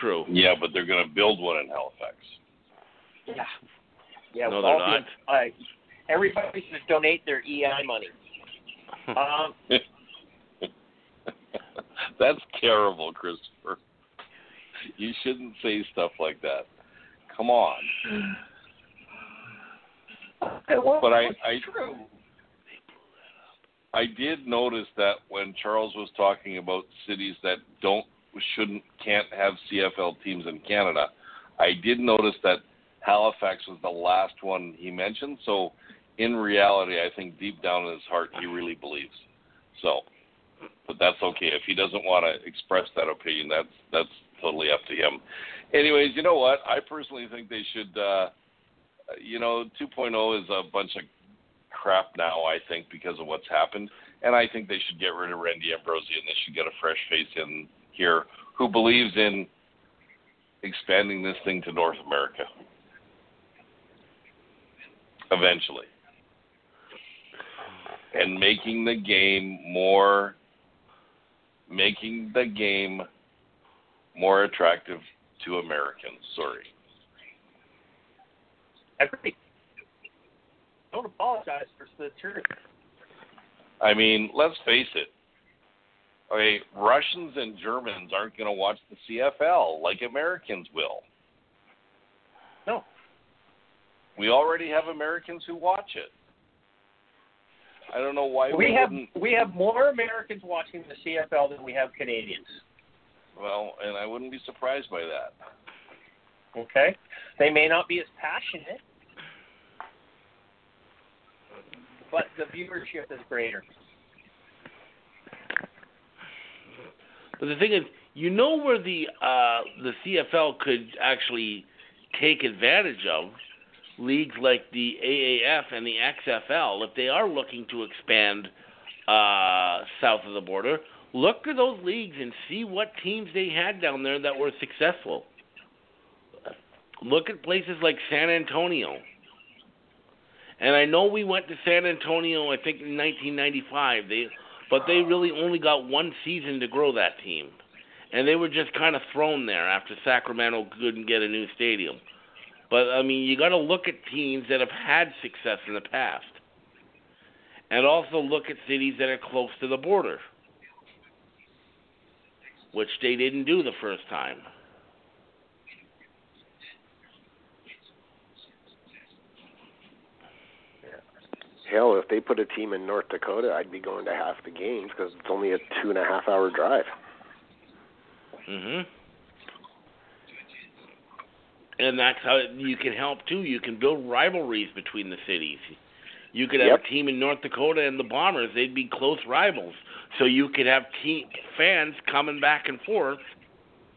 True. Yeah, but they're going to build one in Halifax. Yeah. Yeah. No, they're not. the- I, everybody should donate their EI money. Um, That's terrible, Christopher. You shouldn't say stuff like that. Come on. But I, I, I did notice that when Charles was talking about cities that don't, shouldn't, can't have CFL teams in Canada, I did notice that Halifax was the last one he mentioned. So, in reality, I think deep down in his heart, he really believes. So, but that's okay. If he doesn't want to express that opinion, that's that's totally up to him. Anyways, you know what? I personally think they should. Uh, you know, 2.0 is a bunch of crap now. I think because of what's happened, and I think they should get rid of Randy Ambrosie and they should get a fresh face in here who believes in expanding this thing to North America eventually and making the game more making the game more attractive to Americans. Sorry. Agree. Don't apologize for the truth. I mean, let's face it. Okay, Russians and Germans aren't going to watch the CFL like Americans will. No. We already have Americans who watch it. I don't know why we, we have wouldn't. we have more Americans watching the CFL than we have Canadians. Well, and I wouldn't be surprised by that. Okay, they may not be as passionate, but the viewership is greater. But the thing is, you know where the uh, the CFL could actually take advantage of leagues like the AAF and the XFL, if they are looking to expand uh, south of the border, look at those leagues and see what teams they had down there that were successful. Look at places like San Antonio. And I know we went to San Antonio, I think in 1995. They, but they really only got one season to grow that team, and they were just kind of thrown there after Sacramento couldn't get a new stadium. But I mean, you got to look at teams that have had success in the past, and also look at cities that are close to the border, which they didn't do the first time. Hell, if they put a team in North Dakota, I'd be going to half the games because it's only a two and a half hour drive. Mm Mhm. And that's how you can help too. You can build rivalries between the cities. You could have Yep. a team in North Dakota and the Bombers; they'd be close rivals. So you could have team fans coming back and forth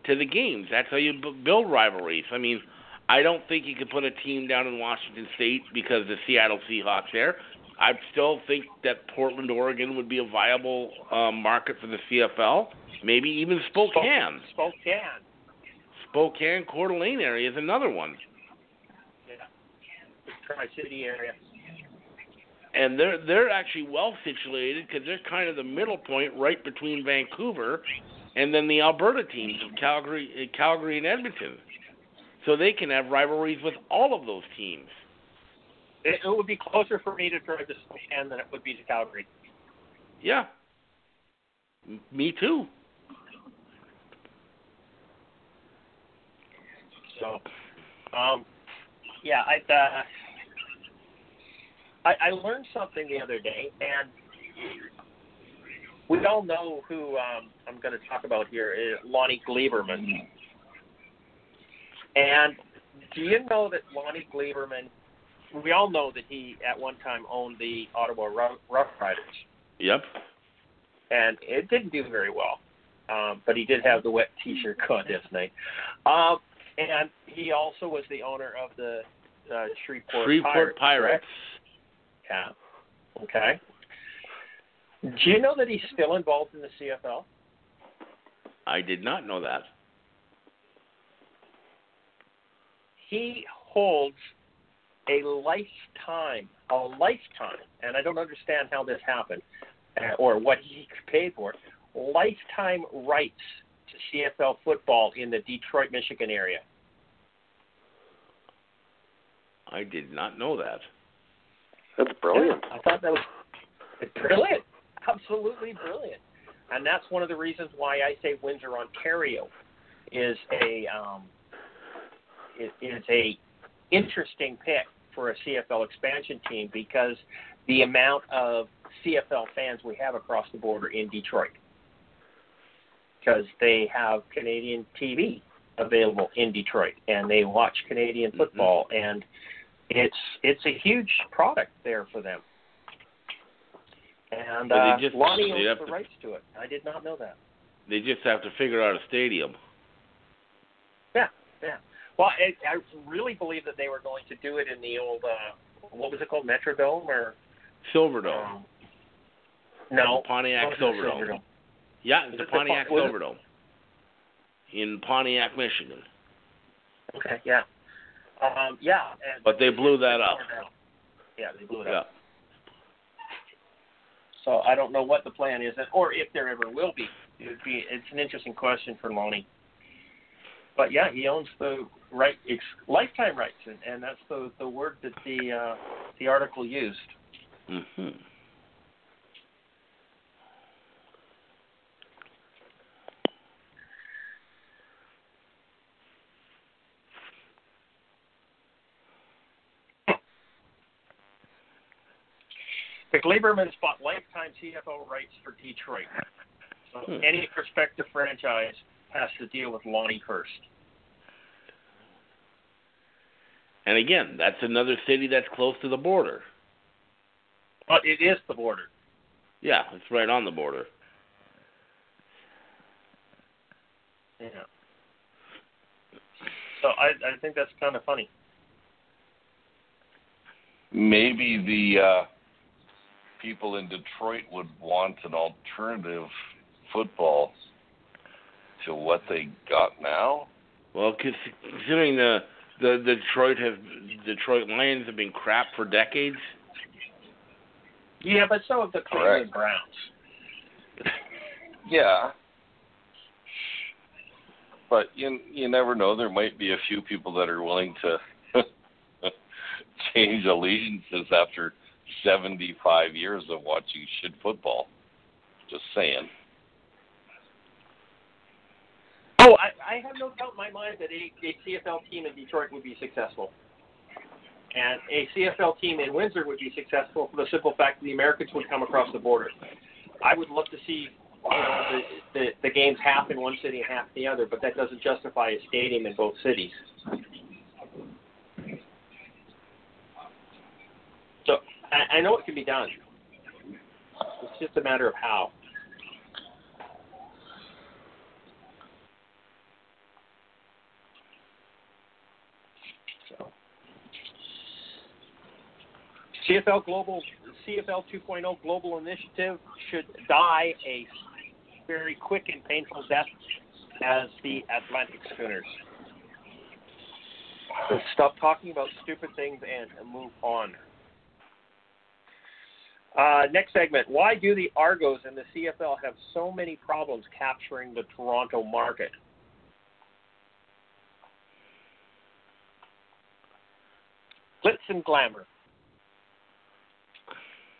to the games. That's how you b- build rivalries. I mean, I don't think you could put a team down in Washington State because the Seattle Seahawks there. I still think that Portland, Oregon, would be a viable um, market for the CFL. Maybe even Spokane. Spokane. Spokane, Coeur d'Alene area is another one, Yeah. Tri City area. and they're they're actually well situated because they're kind of the middle point right between Vancouver and then the Alberta teams of Calgary, uh, Calgary and Edmonton. So they can have rivalries with all of those teams. It, it would be closer for me to drive to Spokane than it would be to Calgary. Yeah, M- me too. So, um, yeah, I, uh, I I learned something the other day, and we all know who um, I'm going to talk about here is Lonie Glieberman. And do you know that Lonie Glieberman? We all know that he at one time owned the Ottawa Rough, Riders, Yep. and it didn't do very well. Um, but he did have the wet T-shirt contest night. Um, and he also was the owner of the uh, Shreveport, Freeport Pirates. Pirates. Yeah. Okay. Do you know that he's still involved in the CFL? I did not know that. He holds a lifetime, a lifetime, and I don't understand how this happened uh, or what he paid for, lifetime rights CFL football in the Detroit, Michigan area. I did not know that. That's brilliant. I thought that was brilliant, absolutely brilliant, and that's one of the reasons why I say Windsor, Ontario, is a um, is, is a interesting pick for a CFL expansion team because the amount of CFL fans we have across the border in Detroit because they have Canadian TV available in Detroit and they watch Canadian Mm-hmm. football and it's it's a huge product there for them. And uh, just- Lonie owns the to- rights to it. I did not know that. They just have to figure out a stadium. Yeah, yeah. Well, I, I really believe that they were going to do it in the old uh, what was it called, Metrodome or Silverdome. um, no Pontiac wasn't Silverdome. Yeah, it's it the the Pontiac Pon- was Silverdome in Pontiac, Michigan. Okay, yeah, um, yeah. And But they blew that up. Yeah, they blew it Yeah. up. So I don't know what the plan is, or if there ever will be. It would be. It's an interesting question for Lonie. But yeah, he owns the right, ex, lifetime rights, and, and that's the the word that the uh, the article used. hmm The Gliebermans bought lifetime CFL rights for Detroit. So Hmm. any prospective franchise has to deal with Lonnie first. And again, that's another city that's close to the border. But it is the border. Yeah, it's right on the border. Yeah. So I I think that's kind of funny. Maybe the uh, people in Detroit would want an alternative football to what they got now. Well, cons- considering the the Detroit have Detroit Lions have been crap for decades. Yeah, but so have the Cleveland Browns. Yeah. But you you never know. There might be a few people that are willing to change allegiances after 75 years of watching shit football. Just saying. Oh, I, I have no doubt in my mind that a, a CFL team in Detroit would be successful. And a CFL team in Windsor would be successful for the simple fact that the Americans would come across the border. I would love to see you know, the, the, the games half in one city and half in the other, but that doesn't justify a stadium in both cities. So I, I know it can be done. It's just a matter of how. CFL Global CFL 2.0 Global Initiative should die a very quick and painful death as the Atlantic Schooners. So stop talking about stupid things and move on. Uh, next segment. Why do the Argos and the CFL have so many problems capturing the Toronto market? Glitz and glamour.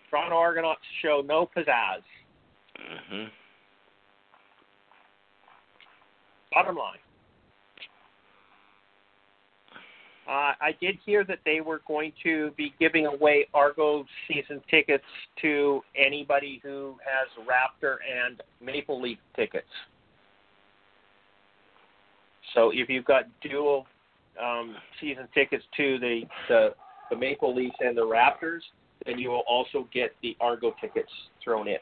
Toronto Argonauts show no pizzazz. hmm Bottom line. Uh, I did hear that they were going to be giving away Argo season tickets to anybody who has Raptor and Maple Leaf tickets. So if you've got dual um, season tickets to the, the the Maple Leafs and the Raptors, then you will also get the Argo tickets thrown in.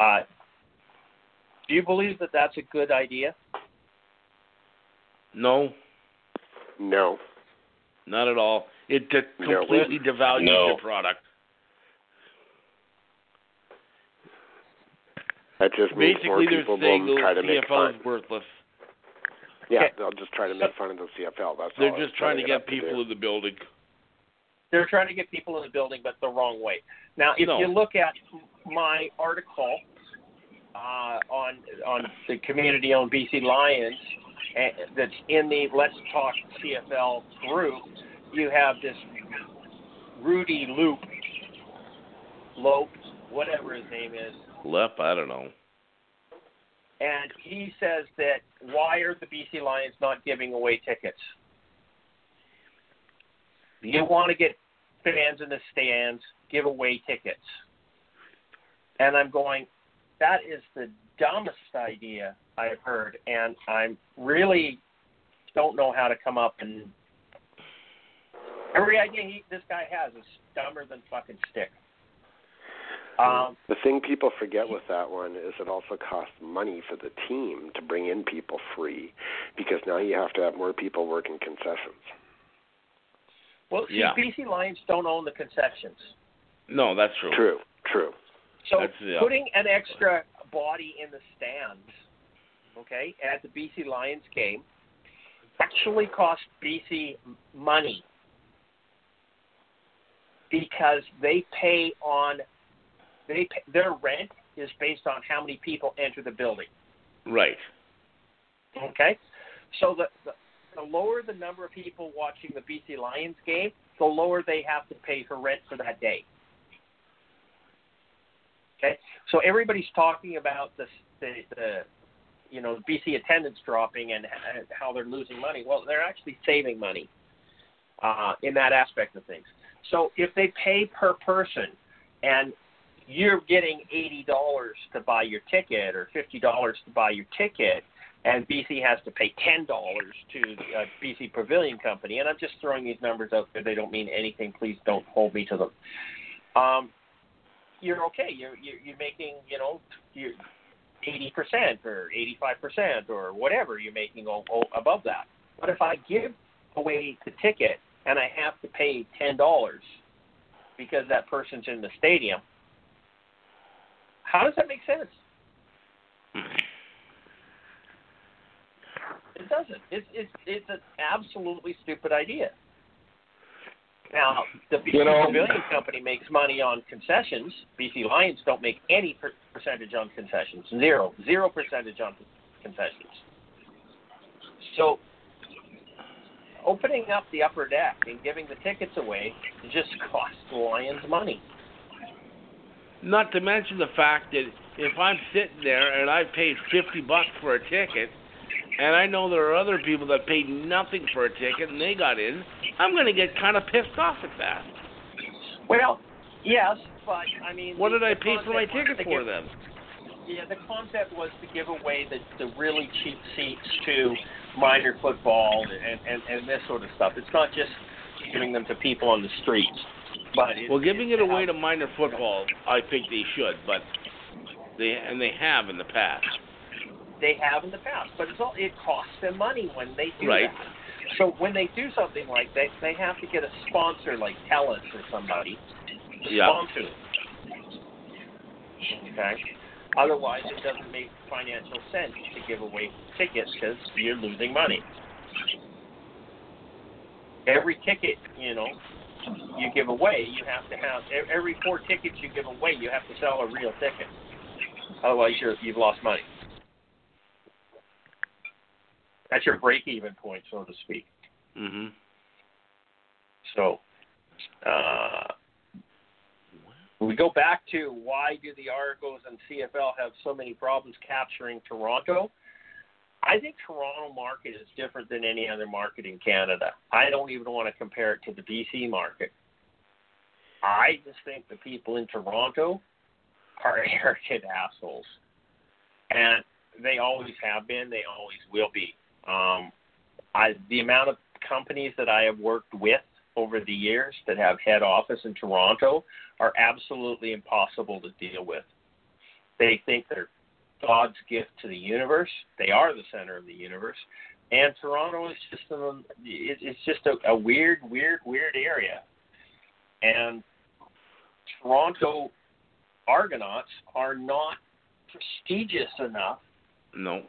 Uh, do you believe that that's a good idea? No, No. not at all. It de- No. completely devalues No. your product. That just means more Basically, they're people will the try to make CFL fun. is worthless. Yeah, Okay. they'll just try to make fun of the CFL. That's They're all just trying to get people do. in the building. they're trying to get people in the building, but the wrong way. Now, if No. you look at my article uh, on on the community-owned BC Lions that's in the Let's Talk CFL group, you have this Rudy Loop, Lope, whatever his name is. Lep, I don't know. and he says that why are the BC Lions not giving away tickets? You want to get fans in the stands, give away tickets. And I'm going, that is the dumbest idea I've heard, and I'm really don't know how to come up and every idea he, this guy has is dumber than fucking stick. Um, the thing people forget with that one is it also costs money for the team to bring in people free because now you have to have more people working concessions. Well, see, Yeah. BC Lions don't own the concessions. No, that's true. True, true. So yeah. putting an extra body in the stands, okay, at the BC Lions game, actually cost BC money because they pay on they pay, their rent is based on how many people enter the building. Right. Okay, so the, the the lower the number of people watching the BC Lions game, the lower they have to pay for rent for that day. So everybody's talking about the the you know BC attendance dropping and how they're losing money. Well, they're actually saving money uh, in that aspect of things. So if they pay per person and you're getting eighty dollars to buy your ticket or fifty dollars to buy your ticket, and BC has to pay ten dollars to the uh, BC Pavilion Company, and I'm just throwing these numbers out there. They don't mean anything. Please don't hold me to them. Um, you're okay. You're you're, you're making you know you're eighty percent or eighty five percent or whatever you're making o- o- above that. But if I give away the ticket and I have to pay ten dollars because that person's in the stadium, how does that make sense? It doesn't. It's it's it's an absolutely stupid idea. Now, the BC You know- Pavilion Company makes money on concessions. BC Lions don't make any per- percentage on concessions. Zero, zero percentage on concessions. So, opening up the upper deck and giving the tickets away just costs the Lions money. Not to mention the fact that if I'm sitting there and I paid fifty bucks for a ticket, and I know there are other people that paid nothing for a ticket and they got in, I'm going to get kind of pissed off at that. Well, yes, but I mean, What the- did I pay for my ticket for give- then? Yeah, the concept was to give away the, the really cheap seats to minor football and, and, and this sort of stuff. It's not just giving them to people on the streets. But it, Well, giving it it's away to minor football, I think they should, but they and they have in the past. They have in the past, but it's all, it costs them money when they do Right. that. So when they do something like that, they have to get a sponsor like Telus or somebody to Yeah. sponsor them. Okay. Otherwise, it doesn't make financial sense to give away tickets because you're losing money. Every ticket, you know, you give away, you have to have every four tickets you give away, you have to sell a real ticket. Otherwise, you're, you've lost money. That's your break-even point, so to speak. Mhm. So, uh, we go back to why do the Argos and CFL have so many problems capturing Toronto? I think Toronto market is different than any other market in Canada. I don't even want to compare it to the BC market. I just think the people in Toronto are arrogant assholes, and they always have been. They always will be. Um, I the amount of companies that I have worked with over the years that have head office in Toronto are absolutely impossible to deal with. They think they're God's gift to the universe. They are the center of the universe, and Toronto is just a, it, it's just a, a weird, weird, weird area. And Toronto Argonauts are not prestigious enough No.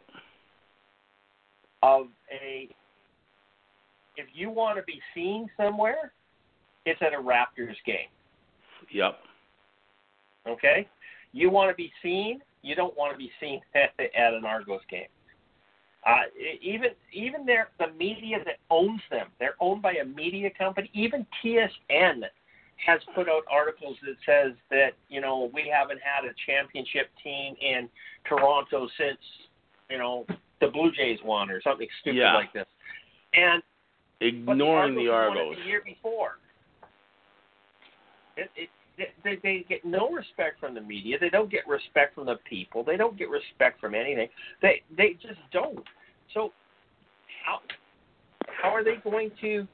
Of a if you want to be seen somewhere, it's at a Raptors game. Yep. Okay? You want to be seen, you don't want to be seen at, at an Argos game. Uh, even even their the media that owns them, they're owned by a media company. Even TSN has put out articles that says that you know we haven't had a championship team in Toronto since you know, the Blue Jays won or something stupid Yeah. like this. And Ignoring the the Argos. Argos. won it the year before. It, it, they, they get no respect from the media. They don't get respect from the people. They don't get respect from anything. They they just don't. So how how are they going to?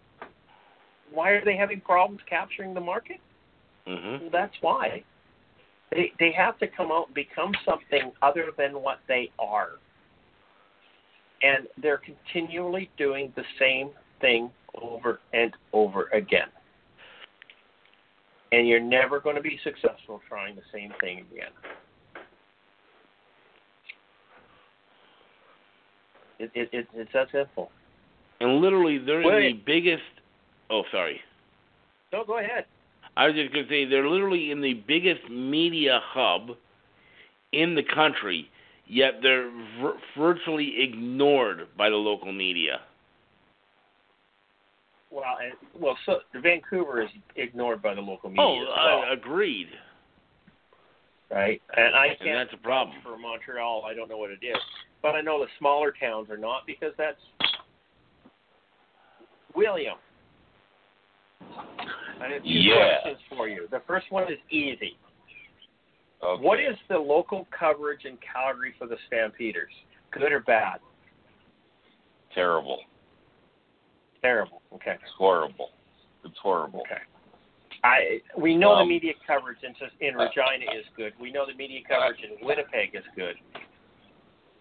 Why are they having problems capturing the market? hmm Well, that's why. They they have to come out and become something other than what they are. And they're continually doing the same thing over and over again. And you're never going to be successful trying the same thing again. It, it, it, it's that simple. And literally, they're in the biggest. Oh, sorry. No, go ahead. I was just going to say they're literally in the biggest media hub in the country, yet they're vir- virtually ignored by the local media. Well, and, well, so Vancouver is ignored by the local media. Oh, well. uh, agreed. right? And I And can't that's a problem. for Montreal. I don't know what it is, but I know the smaller towns are not because that's William. I have two Yeah. questions for you. The first one is easy. Okay. What is the local coverage in Calgary for the Stampeders? Good or bad? terrible? Terrible. Okay. It's horrible. It's horrible. Okay. I we know the Um, media coverage in in Regina is good. We know the media coverage in Winnipeg is good.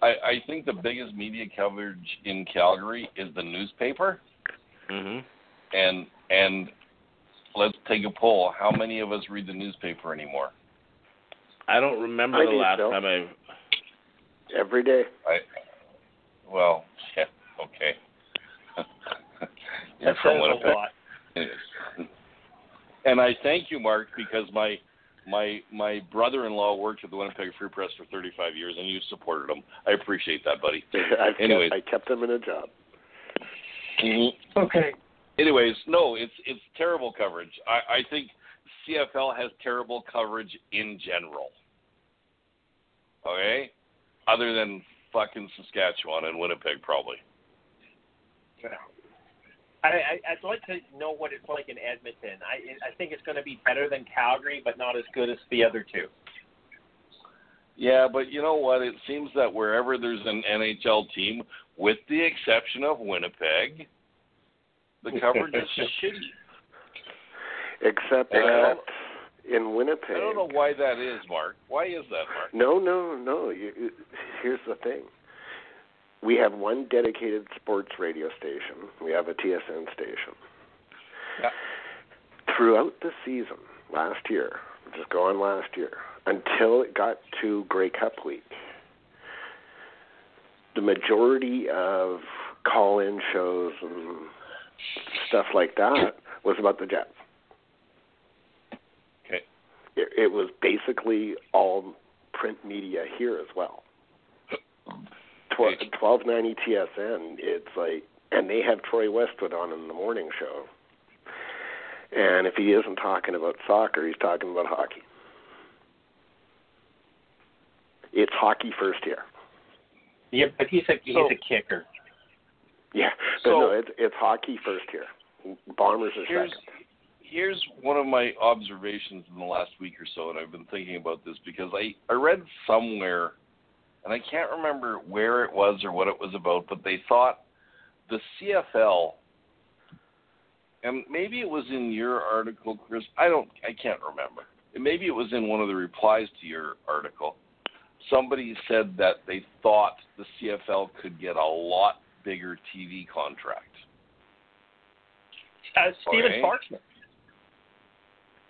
I, I think the biggest media coverage in Calgary is the newspaper, hmm and and let's take a poll. How many of us read the newspaper anymore? I don't remember I the last still. time I. Every day. I well, yeah, okay. You're That from says a Winnipeg. lot. And I thank you, Mark, because my my my brother-in-law worked at the Winnipeg Free Press for 35 years, and you supported him. I appreciate that, buddy. I've Anyways. I kept them in a job. Mm-hmm. Okay. Anyways, no, it's it's terrible coverage. I, I think CFL has terrible coverage in general. Okay, other than fucking Saskatchewan and Winnipeg, probably. I, I I'd like to know what it's like in Edmonton. I I think it's going to be better than Calgary, but not as good as the other two. Yeah, but you know what? It seems that wherever there's an NHL team, with the exception of Winnipeg, the coverage is shitty. Except that in Winnipeg. I don't know why that is, Mark. Why is that, Mark? No, no, no. You, you- here's the thing. We have one dedicated sports radio station. We have a TSN station. Yeah. Throughout the season last year, just go on last year, until it got to Grey Cup week, the majority of call-in shows and stuff like that was about the Jets. Okay. It, it was basically all print media here as well. Tw- 1290 TSN, it's like, and they have Troy Westwood on in the morning show. And if he isn't talking about soccer, he's talking about hockey. It's hockey first here. Yeah, but he's a he's So- a kicker. Yeah, but So- no, it's it's hockey first here. Bombers are Here's second. Here's one of my observations in the last week or so, and I've been thinking about this because I I read somewhere, and I can't remember where it was or what it was about, but they thought the CFL, and maybe it was in your article, Chris. I don't, I can't remember. And maybe it was in one of the replies to your article. Somebody said that they thought the CFL could get a lot bigger TV contract. Uh, Steven Okay.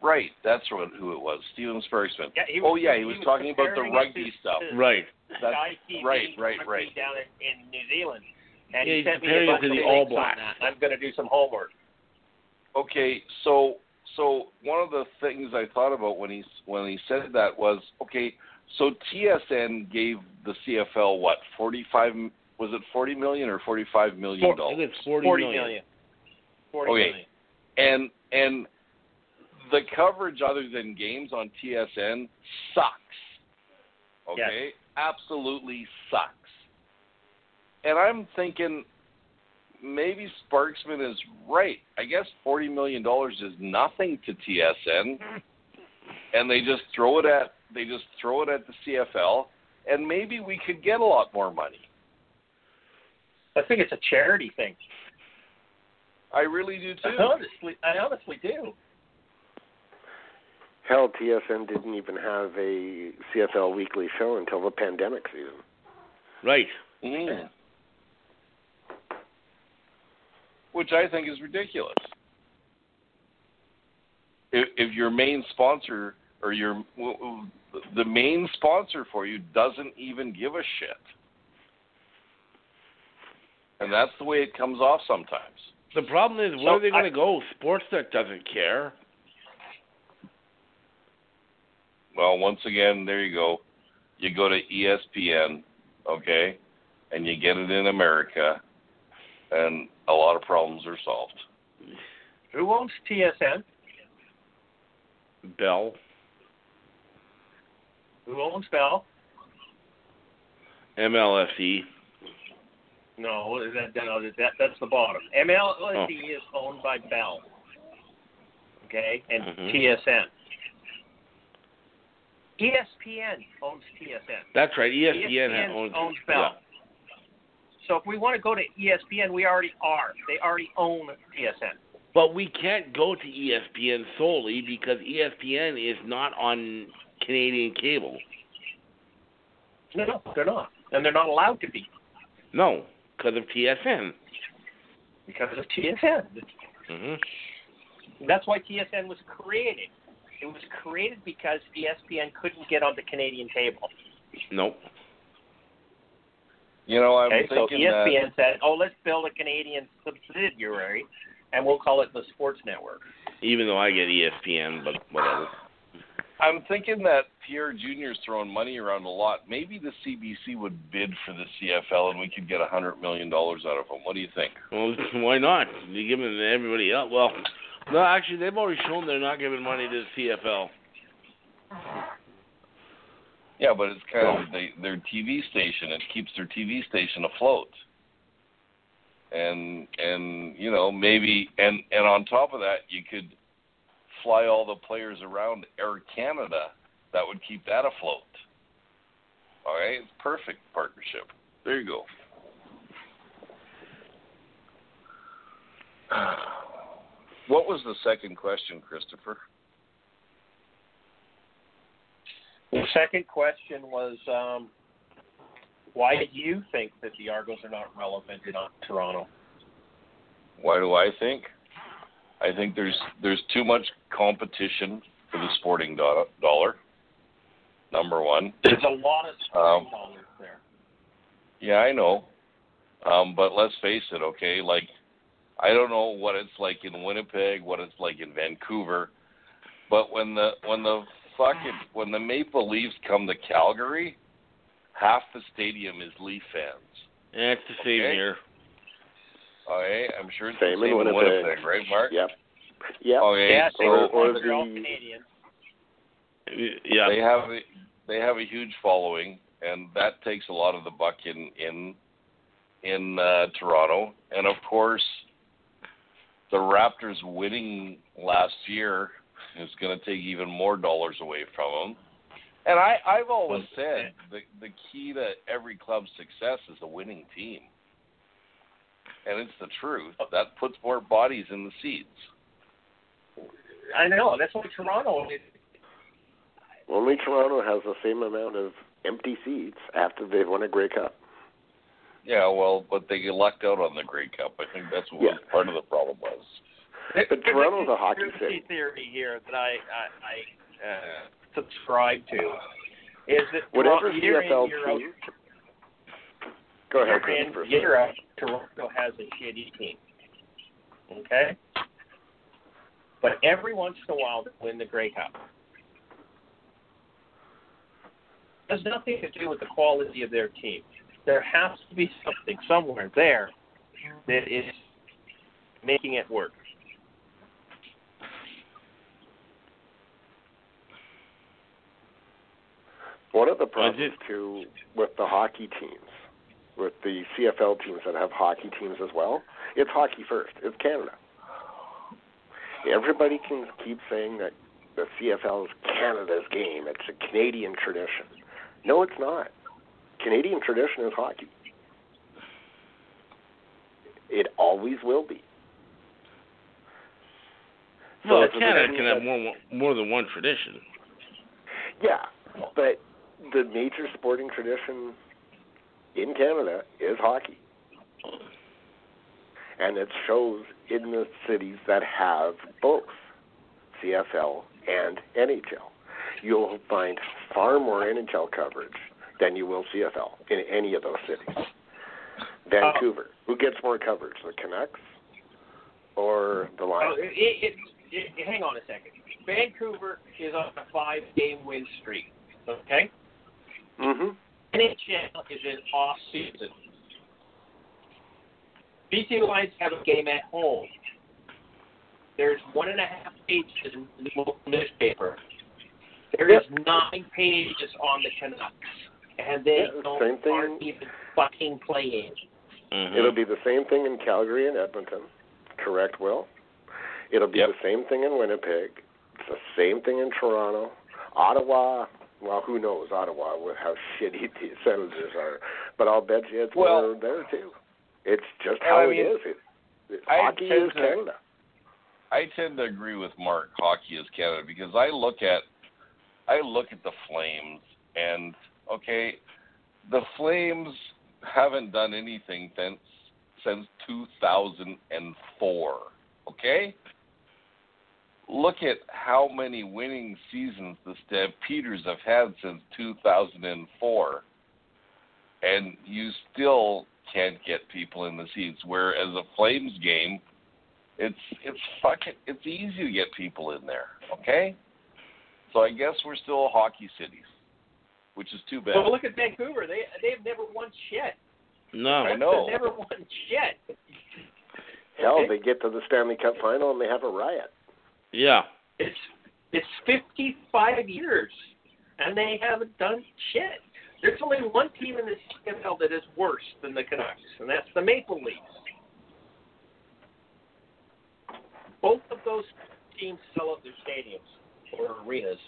Right, that's what, who it was, Steven Sparksman. Yeah, he oh yeah, he was talking about the rugby it stuff. to Right. That's TV right, right, rugby right. down in, in New Zealand. And Yeah, he he's sent me comparing a bunch to of the All Blacks. I'm going to do some homework. Okay, so so one of the things I thought about when he when he said that was okay. So TSN gave the CFL what forty five was it forty million or forty five million I think dollars? it's forty Forty million. million. Forty Okay. million. And and the coverage other than games on TSN sucks. Okay, absolutely sucks. and I'm thinking maybe Sparksman is right. I guess forty million dollars is nothing to TSN, and they just throw it at they just throw it at the CFL, and maybe we could get a lot more money. I think it's a charity thing. I really do too. I honestly, I honestly do. Hell, TSN didn't even have a CFL weekly show until the pandemic season. Right. Mm. Which I think is ridiculous. If, if your main sponsor or your the main sponsor for you doesn't even give a shit, and that's the way it comes off sometimes. The problem is, where So are they going to go? Sportsnet doesn't care. Well, once again, there you go. You go to ESPN, okay, and you get it in America, and a lot of problems are solved. Who owns TSN? Bell. Who owns Bell? MLSE. No, that, no, that that's the bottom. MLSE is owned by Bell. Okay, and Mhm. TSN. ESPN owns TSN. That's right. ESPN, ESPN owns, owns Bell. So if we want to go to ESPN, we already are. They already own TSN. But we can't go to ESPN solely because ESPN is not on Canadian cable. No, no, they're not, and they're not allowed to be No, because of TSN. because of TSN. hmm That's why TSN was created. It was created because ESPN couldn't get on the Canadian cable. Nope. You know, I'm Okay, so thinking that ESPN said, "Oh, let's build a Canadian subsidiary, and we'll call it the Sports Network." Even though I get ESPN, but whatever. I'm thinking that Pierre Jr.'s throwing money around a lot. Maybe the CBC would bid for the CFL and we could get a hundred million dollars out of them. What do you think? Well, why not? You give it to everybody else. Well, no, actually, they've already shown they're not giving money to the CFL. Yeah, but it's kind of they, their TV station. It keeps their TV station afloat. And and you know maybe and and on top of that you could fly all the players around Air Canada. That would keep that afloat. All right, it's perfect partnership. There you go. What was the second question, Christopher? The second question was, um, why do you think that the Argos are not relevant in Toronto? Why do I think? I think there's there's too much competition for the sporting do- dollar. Number one. There's a lot of sporting Um, dollars there. Yeah, I know. Um, but let's face it, okay? Like, I don't know what it's like in Winnipeg, what it's like in Vancouver, but when the when the fucking when the Maple Leafs come to Calgary, half the stadium is Leaf fans. Yeah, it's the same Okay. here. Okay, I'm sure it's Same the same in Winnipeg. Winnipeg, right, Mark? Yep. Yep. Okay, yeah, so they or- were or they're all Canadian. Yeah. they have a, they have a huge following, and that takes a lot of the buck in in in uh, Toronto. And of course, the Raptors winning last year is going to take even more dollars away from them. And I I've always said the the key to every club's success is a winning team. And it's the truth. Oh. That puts more bodies in the seats. I know. That's why Toronto. Only Toronto has the same amount of empty seats after they've won a Grey Cup. Yeah, well, but they lucked out on the Grey Cup. I think that's what Yeah. part of the problem was. But there's Toronto's a hockey city. theory here that I I, I uh, subscribe to is that Whatever Toronto, year CFL in, year out, team. Go ahead, year in, year out, Toronto has a shitty team. Okay? But every once in a while they win the Grey Cup. It has nothing to do with the quality of their team. There has to be something somewhere there that is making it work. One of the problems did- too with the hockey teams with the CFL teams that have hockey teams as well. It's hockey first. It's Canada. Everybody can keep saying that the CFL is Canada's game. It's a Canadian tradition. No, it's not. Canadian tradition is hockey. It always will be. So Well, Canada can have more more than one tradition. Yeah, but the major sporting tradition in Canada is hockey. And it shows in the cities that have both CFL and NHL. You'll find far more NHL coverage than you will CFL in any of those cities. Vancouver. Who gets more coverage, the Canucks or the Oh, Lions? it, it, it, hang on a second. Vancouver is on a five-game win streak. Okay. Mm-hmm. NHL is in off season. BC Lions have a game at home. There's one and a half pages in the local newspaper. There is nine pages on the Canucks, and they Yeah, don't same thing. aren't even fucking playing. Mhm. It'll be the same thing in Calgary and Edmonton. Correct, Will? It'll be Yep. the same thing in Winnipeg. It's the same thing in Toronto. Ottawa, well, who knows Ottawa with how shitty the Senators are. But I'll bet you it's Well- more there too. It's just how I mean, is. It, it, I hockey tend is to- Canada. I tend to agree with Mark. Hockey is Canada because I look at I look at the Flames and okay, the Flames haven't done anything since since 2004. Okay, look at how many winning seasons the Stampeders have had since 2004, and you still can't get people in the seats. Whereas a Flames game it's it's fucking it's easy to get people in there. Okay, so I guess we're still hockey cities, which is too bad. Well, look at Vancouver. They they've never won shit. No. I know. They've never won shit. Hell, Okay. they get to the Stanley Cup final and they have a riot. Yeah. It's it's 55 years, and they haven't done shit. There's only one team in the CFL that is worse than the Canucks, and that's the Maple Leafs. Both of those teams sell out their stadiums or arenas.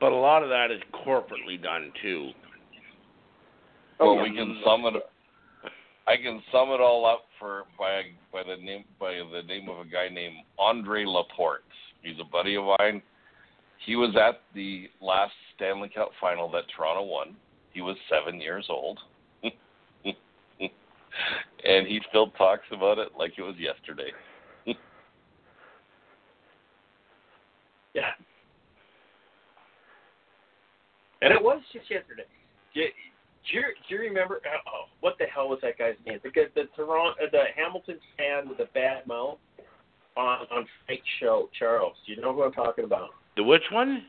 But a lot of that is corporately done too. well, we can sum it. I can sum it all up for by by the name by the name of a guy named Andre Laporte. He's a buddy of mine. He was at the last Stanley Cup final that Toronto won. He was seven years old. and he still talks about it like it was yesterday. Yeah. And it was just yesterday. Do, do, you, do you remember? Oh, what the hell was that guy's name? The the Toronto, uh, the Hamilton fan with the bad mouth on on Frank's show, Charles. Do you know who I'm talking about? The which one?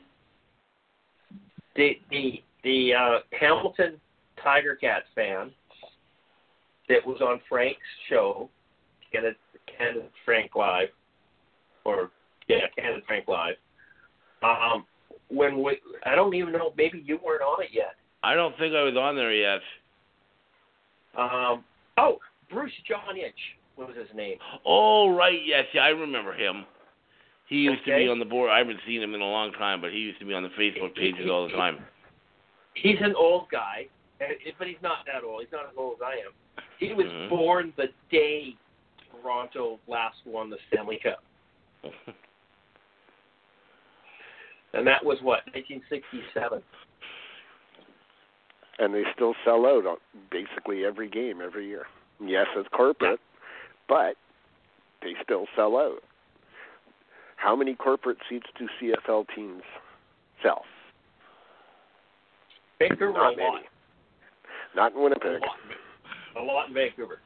The the the uh, Hamilton Tiger Cats fan that was on Frank's show, Canada, Canada Frank Live, or yeah, Canada Frank Live. Um, when we, I don't even know, maybe you weren't on it yet. I don't think I was on there yet. Um, oh, Bruce John Inch was his name. Oh right, yes, yeah, I remember him. He used to be on the board. I haven't seen him in a long time, but he used to be on the Facebook pages all the time. He's an old guy, but he's not that old. He's not as old as I am. He was Mhm. born the day Toronto last won the Stanley Cup. And that was what, 1967. and they still sell out on basically every game every year. Yes, it's corporate, but they still sell out. How many corporate seats do CFL teams sell? Vancouver, Not a many. lot. Not in A Winnipeg. lot, a lot in Vancouver.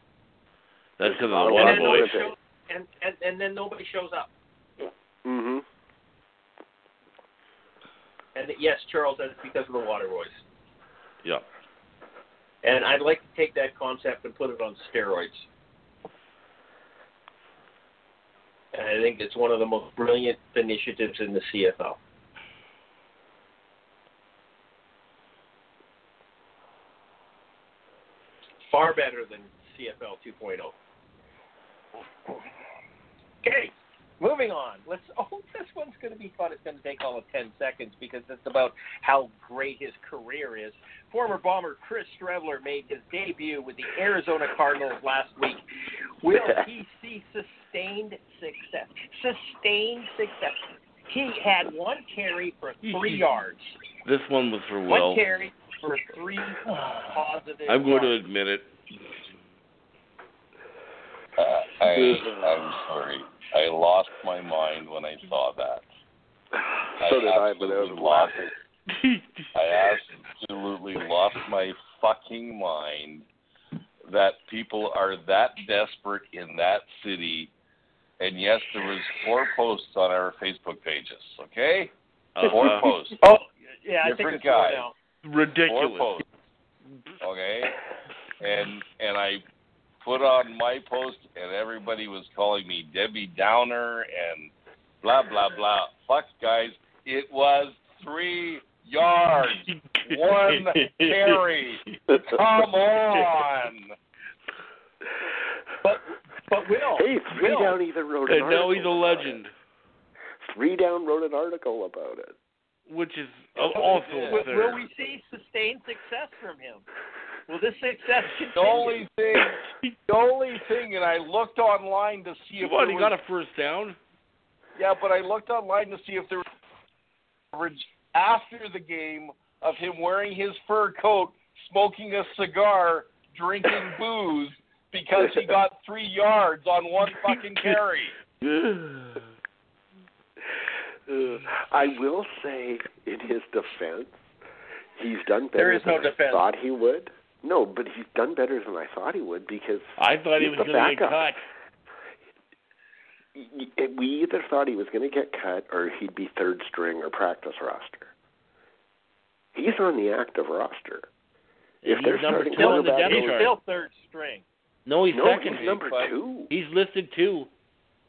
That's because of the a lot And Water then, Boys. nobody Winnipeg. shows, and, and, and then nobody shows up. hmm and yes, Charles, that's because of the Water Boys. Yeah. And I'd like to take that concept and put it on steroids. And I think it's one of the most brilliant initiatives in the CFL. Far better than CFL 2.0. Okay moving on. Let's. Oh, this one's going to be fun. It's going to take all of ten seconds because it's about how great his career is. Former bomber Chris Streveler made his debut with the Arizona Cardinals last week. Will he see sustained success? Sustained success. He had one carry for three yards. This one was for Will. One carry for three positive. I'm going to admit it. Uh, I, I'm sorry. I lost my mind when I saw that. so did I, but I was absolutely lost laughing. I absolutely lost my fucking mind that people are that desperate in that city. And yes, there was four posts on our Facebook pages. Okay, four Uh, posts. Oh, yeah, I think Different it's guy. now. Four ridiculous. posts. Okay, and and I put on my post, and everybody was calling me Debbie Downer and blah blah blah. Fuck, guys, it was three yards, one carry. Come on. But but Will, Hey, Three Will, Down even wrote an And now he's a legend, it. Three Down wrote an article about it. which is also will, will we see sustained success from him? Will this success The only thing, the only thing, and I looked online to see if What, there he was, got a first down? yeah, but I looked online to see if there was coverage after the game of him wearing his fur coat, smoking a cigar, drinking booze because he got three yards on one fucking carry. I will say, in his defense, he's done better There is no than defense. I thought he would. No, but he's done better than I thought he would because I thought he He's was the going to get backup. cut. y- y- eh, we either thought he was going to get cut or he'd be third string or practice roster. He's on the active roster. If He's they're number starting two on the depth He's chart. still third string. No, he's no, second. he's number but- two. He's listed two.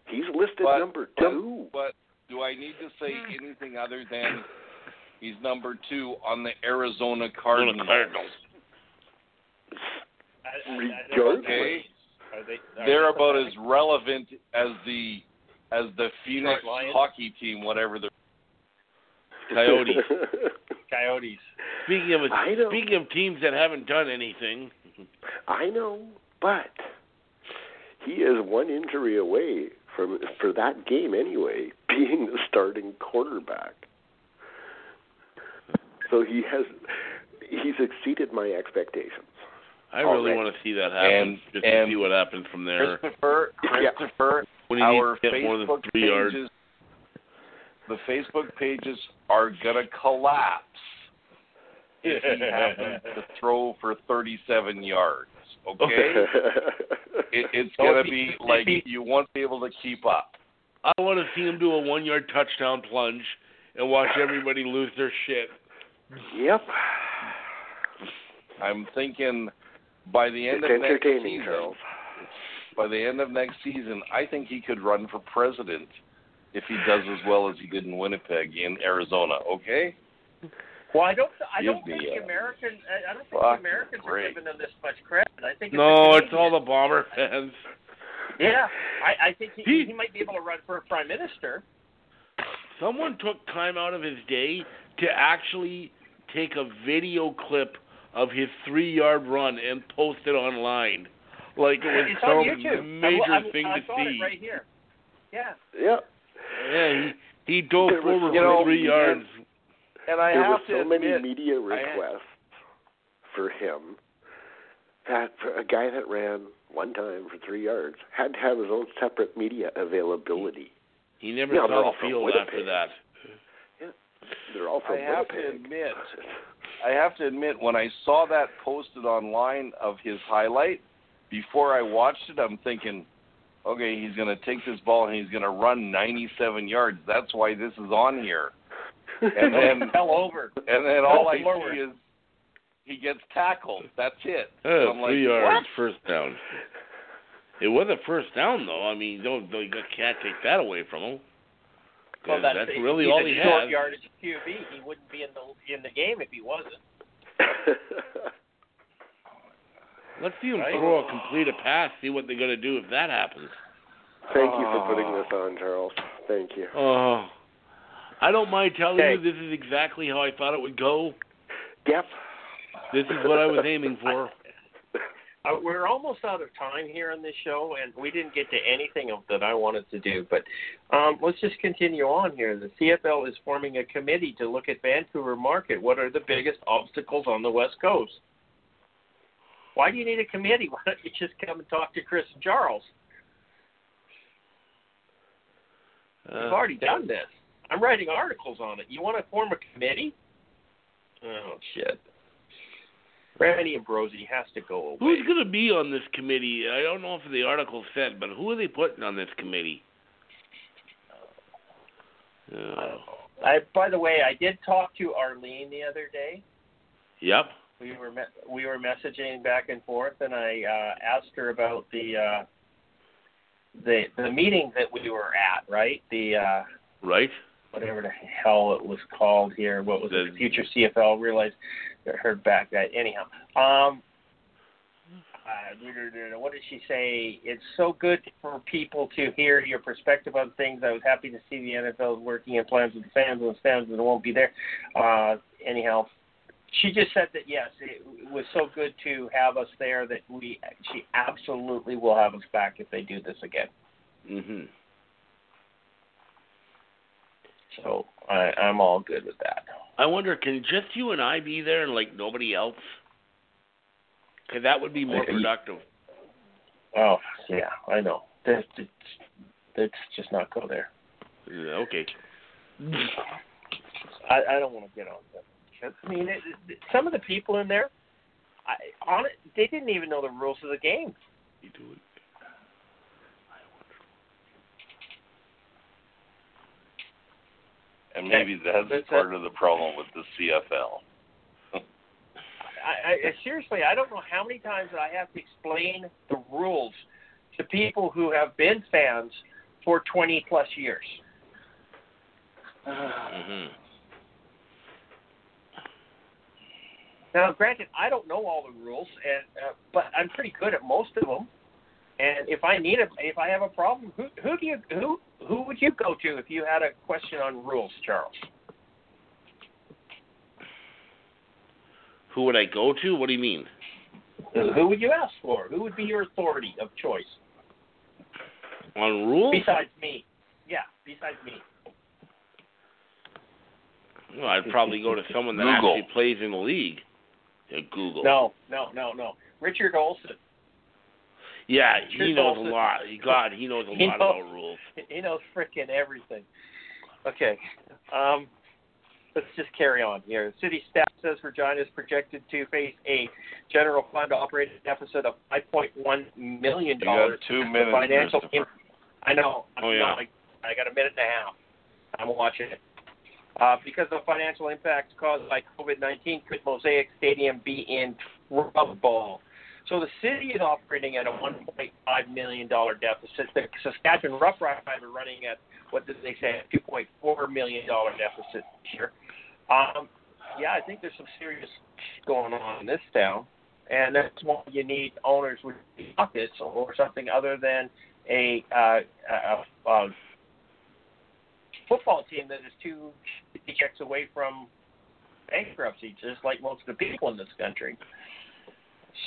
He's listed But- number but- two. But do I need to say anything other than he's number two on the Arizona Cardinals? Cardinals. I- I- I don't know. Regardless. Okay. Are they, are they're they about as relevant as the as the Phoenix hockey team, whatever the Coyotes. Coyotes. Speaking of I speaking of teams that haven't done anything, I know, but he is one injury away from for that game anyway being the starting quarterback. So he has he's exceeded my expectations. I oh, really Already. want to see that happen. And- just and to see what happens from there. Christopher Christopher When he our needs to get more than Facebook three yards. pages the Facebook pages are gonna collapse if he happens to throw for thirty seven yards. Okay? it, it's So gonna if he- be like he- you won't be able to keep up. I want to see him do a one-yard touchdown plunge and watch everybody lose their shit. yep. I'm thinking by the end It's of next season, Charles. by the end of next season, I think he could run for president if he does as well as he did in Winnipeg in Arizona. Okay? Well, I don't. I Give don't think the uh, American. I I don't think the Americans break. are giving them this much credit. I think. It's No, the it's all the bomber fans. Yeah, I, I think he, He- he might be able to run for prime minister. Someone took time out of his day to actually take a video clip of his three-yard run and post it online, like it was It's some major I'm, I'm, thing I've to got see. it right here. Yeah. Yep. Yeah, he he dove There was forward so You know, for three yards. And I there have were to so many media requests for him that for a guy that ran one time for three yards had to have his own separate media availability. He never Yeah, they're saw all the field after that. Yeah, They're all from I have to admit, I have to admit, when I saw that posted online of his highlight, before I watched it, I'm thinking, okay, he's going to take this ball and he's going to run 97 yards. That's why this is on here. And then, Fell over. and then all I Forward. see is he gets tackled. That's it. Uh, So I'm like, three yards, what? first down. It was a first down, though. I mean, don't, don't you can't take that away from him. 'Cause Well, that's, that's he's really a all he short has. yardage QB. He wouldn't be in the in the game if he wasn't. Let's see him Right. throw a complete a pass. See what they're gonna do if that happens. Thank you for putting Oh. this on, Charles. Thank you. Oh, I don't mind telling Okay. you this is exactly how I thought it would go. Yep. This is what I was aiming for. Uh, we're almost out of time here on this show, and we didn't get to anything of that I wanted to do. But um, let's just continue on here. The CFL is forming a committee to look at Vancouver market. What are the biggest obstacles on the West Coast? Why do you need a committee? Why don't you just come and talk to Chris and Charles? We've Uh, already done this. I'm writing articles on it. You want to form a committee? Oh shit. Randy Ambrosie has to go away. who's gonna be on this committee? I don't know if the article said, but who are they putting on this committee? Uh, I, by the way, I did talk to Arlene the other day. yep. We were me- we were messaging back and forth, and I uh, asked her about the uh, the the meeting that we were at, right? The uh, Right. Whatever the hell it was called here. What was The- it? Future CFL. Realized heard back that anyhow. Um, uh, what did she say? It's so good for people to hear your perspective on things. I was happy to see the NFL working in plans with the fans and the fans that won't be there. Uh, anyhow, she just said that yes, it was so good to have us there that we she absolutely will have us back if they do this again. Mhm. So I, I'm all good with that. I wonder, can just you and I be there and like nobody else? Because that would be more productive. Oh yeah, I know. Let's, let's, let's just not go there. Yeah, okay. I, I don't want to get on that. I mean, it, it, some of the people in there, I, on it, they didn't even know the rules of the game. You do it. And maybe that's That's part of the problem with the CFL. I, I seriously, I don't know how many times that I have to explain the rules to people who have been fans for 20 plus years. Mhm. Now, granted, I don't know all the rules, and uh, but I'm pretty good at most of them. And if I need a, if I have a problem, who who do you who who would you go to if you had a question on rules, Charles? Who would I go to? What do you mean? Who would you ask for? Who would be your authority of choice On rules? besides me? Yeah, besides me. Well, I'd probably go to someone that Google. actually plays in the league. Yeah, Google. No, no, no, no. Richard Olson. Yeah, Richard he knows Olson. a lot. God, he knows a He lot knows- about rules. He knows freaking everything. Okay. Um, let's just carry on here. City staff says Regina is projected to face a general fund operating deficit of $5.1 million. You got two minutes, financial Christopher. I know. Oh, yeah. No, I, I got a minute and a half. I'm watching it. Uh, because of financial impacts caused by COVID 19, could Mosaic Stadium be in trouble? So the city is operating at a $1.5 million deficit. The Saskatchewan Roughriders are running at, what did they say, a $2.4 million deficit here. Um, yeah, I think there's some serious going on in this town. And that's why you need owners with pockets or something other than a, uh, a, a football team that is two checks away from bankruptcy, just like most of the people in this country.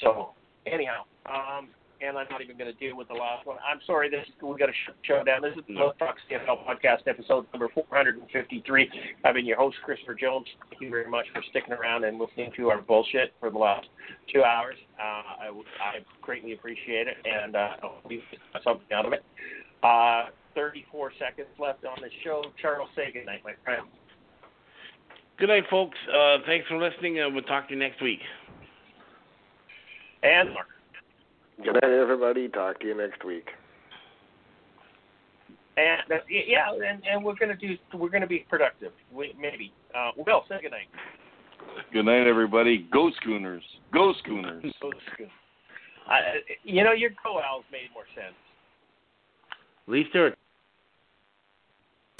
So, anyhow, um, and I'm not even going to deal with the last one. I'm sorry, this we got sh- show down. This is the. Let's Talk CFL podcast, episode number 453. I've been your host, Christopher Jones. Thank you very much for sticking around and listening to our bullshit for the last two hours. Uh, I, I greatly appreciate it, and uh, you got something out of it. Uh, 34 seconds left on the show. Charles, say goodnight, my friend. Good night, folks. Uh, thanks for listening, and we'll talk to you next week. And Mark. Good night, everybody. Talk to you next week. And uh, yeah, and, and we're gonna do we're gonna be productive. We, maybe. Uh, Will, say good night. Good night, everybody. Go Schooners. Go Schooners. So it's good. I, you know, your go owls made more sense. At least they're